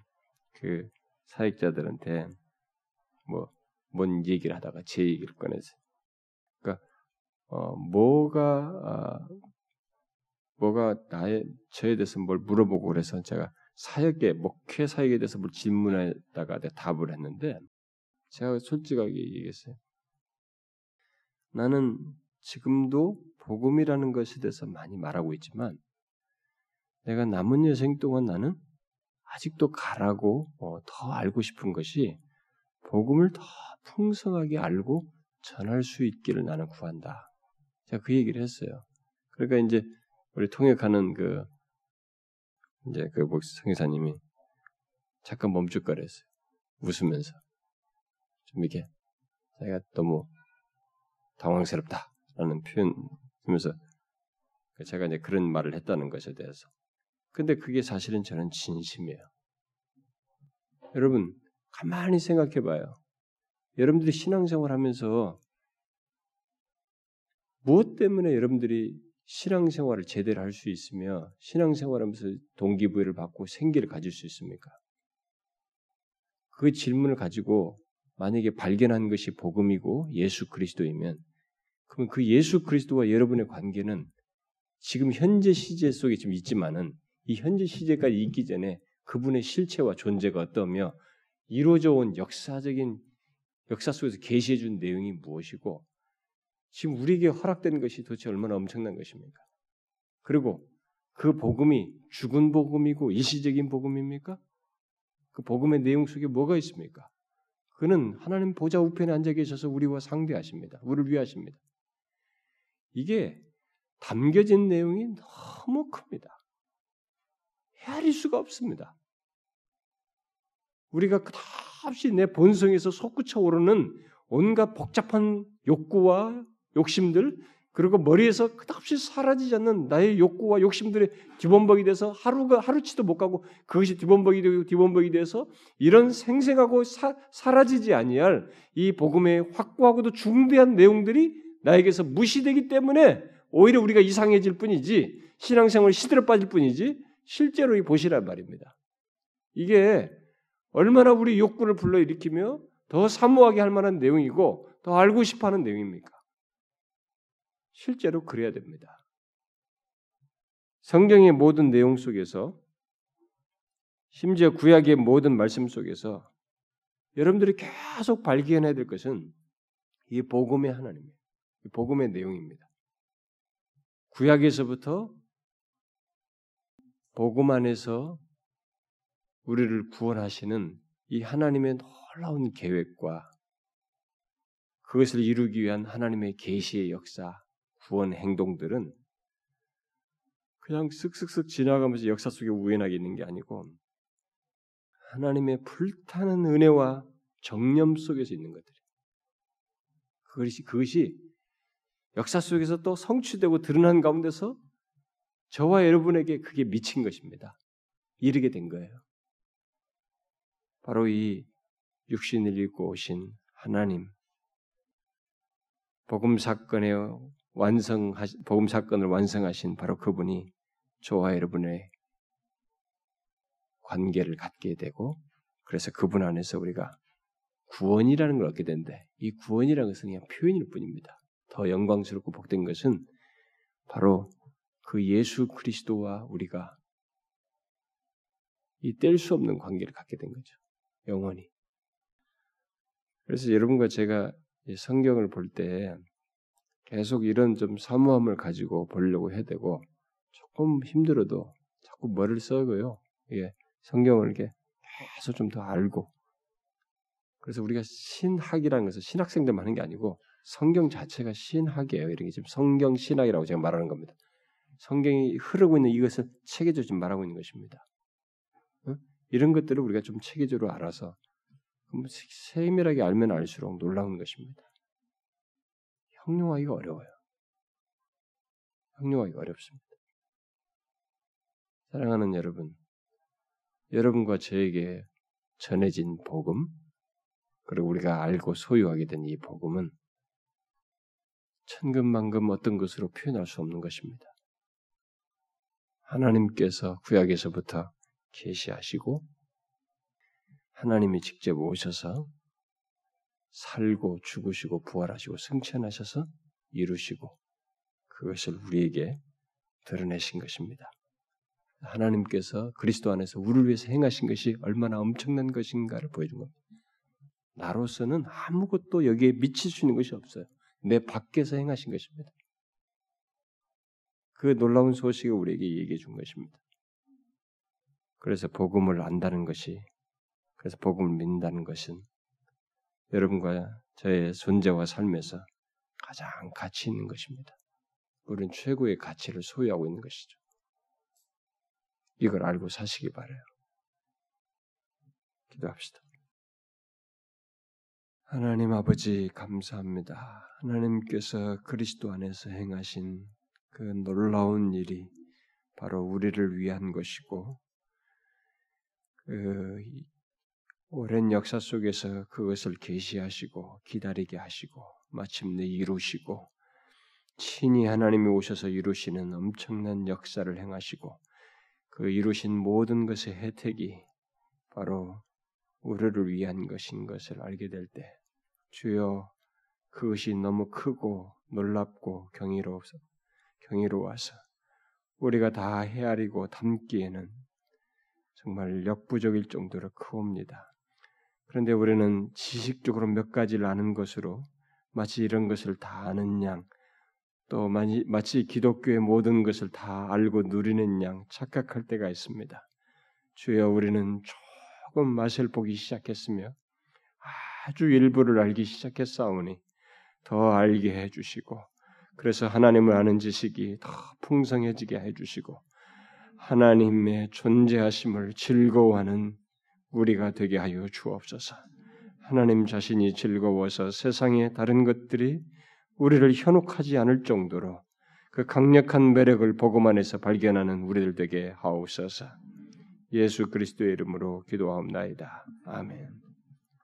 그 사역자들한테 뭐 뭔 얘기를 하다가 제 얘기를 꺼내서 그러니까 어 뭐가 아, 뭐가 나의 저에 대해서 뭘 물어보고 그래서 제가 사역에 목회 사역에 대해서 뭘 질문하다가 답을 했는데 제가 솔직하게 얘기했어요. 나는 지금도 복음이라는 것에 대해서 많이 말하고 있지만 내가 남은 여생 동안 나는 아직도 가라고 어, 더 알고 싶은 것이 복음을 더 풍성하게 알고 전할 수 있기를 나는 구한다. 제가 그 얘기를 했어요. 그러니까 이제 우리 통역하는 그 이제 그 성의사님이 잠깐 멈칫거렸어요. 웃으면서 좀 이렇게 자기가 너무 당황스럽다라는 표현하면서 제가 이제 그런 말을 했다는 것에 대해서 근데 그게 사실은 저는 진심이에요. 여러분 가만히 생각해 봐요. 여러분들이 신앙생활 하면서 무엇 때문에 여러분들이 신앙생활을 제대로 할 수 있으며 신앙생활하면서 동기부여를 받고 생기를 가질 수 있습니까? 그 질문을 가지고 만약에 발견한 것이 복음이고 예수 그리스도이면 그러면 그 예수 그리스도와 여러분의 관계는 지금 현재 시제 속에 좀 있지만은 이 현재 시제까지 있기 전에 그분의 실체와 존재가 어떠며 이루어져 온 역사적인 역사 속에서 계시해 준 내용이 무엇이고 지금 우리에게 허락된 것이 도대체 얼마나 엄청난 것입니까? 그리고 그 복음이 죽은 복음이고 일시적인 복음입니까? 그 복음의 내용 속에 뭐가 있습니까? 그는 하나님 보좌 우편에 앉아 계셔서 우리와 상대하십니다. 우리를 위하십니다. 이게 담겨진 내용이 너무 큽니다. 헤아릴 수가 없습니다. 우리가 끝없이 내 본성에서 솟구쳐 오르는 온갖 복잡한 욕구와 욕심들 그리고 머리에서 끝없이 사라지지 않는 나의 욕구와 욕심들의 뒤범벅이 돼서 하루가 하루치도 못 가고 그것이 뒤범벅이 되고 뒤범벅이 돼서 이런 생생하고 사, 사라지지 아니할 이 복음의 확고하고도 중대한 내용들이 나에게서 무시되기 때문에 오히려 우리가 이상해질 뿐이지 신앙생활 시들어 빠질 뿐이지 실제로 이 보시란 말입니다. 이게 얼마나 우리 욕구를 불러일으키며 더 사모하게 할 만한 내용이고 더 알고 싶어하는 내용입니까? 실제로 그래야 됩니다. 성경의 모든 내용 속에서 심지어 구약의 모든 말씀 속에서 여러분들이 계속 발견해야 될 것은 이 복음의 하나님이에요. 이 복음의 내용입니다. 구약에서부터 복음 안에서 우리를 구원하시는 이 하나님의 놀라운 계획과 그것을 이루기 위한 하나님의 계시의 역사, 구원 행동들은 그냥 쓱쓱쓱 지나가면서 역사 속에 우연하게 있는 게 아니고 하나님의 불타는 은혜와 정념 속에서 있는 것들이 그것이 그것이 역사 속에서 또 성취되고 드러난 가운데서 저와 여러분에게 그게 미친 것입니다. 이르게 된 거예요. 바로 이 육신을 입고 오신 하나님, 복음 사건의 완성 복음 사건을 완성하신 바로 그분이 저와 여러분의 관계를 갖게 되고 그래서 그분 안에서 우리가 구원이라는 걸 얻게 되는데 이 구원이라는 것은 그냥 표현일 뿐입니다. 더 영광스럽고 복된 것은 바로 그 예수 그리스도와 우리가 이 뗄 수 없는 관계를 갖게 된 거죠. 영원히. 그래서 여러분과 제가 성경을 볼때 계속 이런 좀 사무함을 가지고 보려고 해야 되고 조금 힘들어도 자꾸 뭐를 써고요. 예, 성경을 이렇게 계속 좀 더 알고 그래서 우리가 신학이라는 것은 신학생들만 하는 게 아니고 성경 자체가 신학이에요. 이런 게 지금 성경 신학이라고 제가 말하는 겁니다. 성경이 흐르고 있는 이것을 체계적으로 말하고 있는 것입니다. 응? 이런 것들을 우리가 좀 체계적으로 알아서 세밀하게 알면 알수록 놀라운 것입니다. 형용하기가 어려워요. 형용하기가 어렵습니다. 사랑하는 여러분, 여러분과 저에게 전해진 복음, 그리고 우리가 알고 소유하게 된 이 복음은 천금만금 어떤 것으로 표현할 수 없는 것입니다. 하나님께서 구약에서부터 계시하시고 하나님이 직접 오셔서 살고 죽으시고 부활하시고 승천하셔서 이루시고 그것을 우리에게 드러내신 것입니다. 하나님께서 그리스도 안에서 우리를 위해서 행하신 것이 얼마나 엄청난 것인가를 보여준 겁니다. 나로서는 아무것도 여기에 미칠 수 있는 것이 없어요. 내 밖에서 행하신 것입니다. 그 놀라운 소식을 우리에게 얘기해 준 것입니다. 그래서 복음을 안다는 것이, 그래서 복음을 믿는다는 것은 여러분과 저의 존재와 삶에서 가장 가치 있는 것입니다. 우리는 최고의 가치를 소유하고 있는 것이죠. 이걸 알고 사시기 바래요. 기도합시다. 하나님 아버지 감사합니다. 하나님께서 그리스도 안에서 행하신 그 놀라운 일이 바로 우리를 위한 것이고 그 오랜 역사 속에서 그것을 계시하시고 기다리게 하시고 마침내 이루시고 친히 하나님이 오셔서 이루시는 엄청난 역사를 행하시고 그 이루신 모든 것의 혜택이 바로 우리를 위한 것인 것을 알게 될 때, 주여 그것이 너무 크고 놀랍고 경이로워서 경이로워서 우리가 다 헤아리고 담기에는 정말 역부족일 정도로 크옵니다. 그런데 우리는 지식적으로 몇 가지를 아는 것으로 마치 이런 것을 다 아는 양, 또 마치 기독교의 모든 것을 다 알고 누리는 양 착각할 때가 있습니다. 주여 우리는 조금 맛을 보기 시작했으며 아주 일부를 알기 시작했사오니 더 알게 해주시고 그래서 하나님을 아는 지식이 더 풍성해지게 해주시고 하나님의 존재하심을 즐거워하는 우리가 되게 하여 주옵소서. 하나님 자신이 즐거워서 세상의 다른 것들이 우리를 현혹하지 않을 정도로 그 강력한 매력을 복음 안에서 발견하는 우리들 되게 하옵소서. 예수 그리스도의 이름으로 기도하옵나이다. 아멘.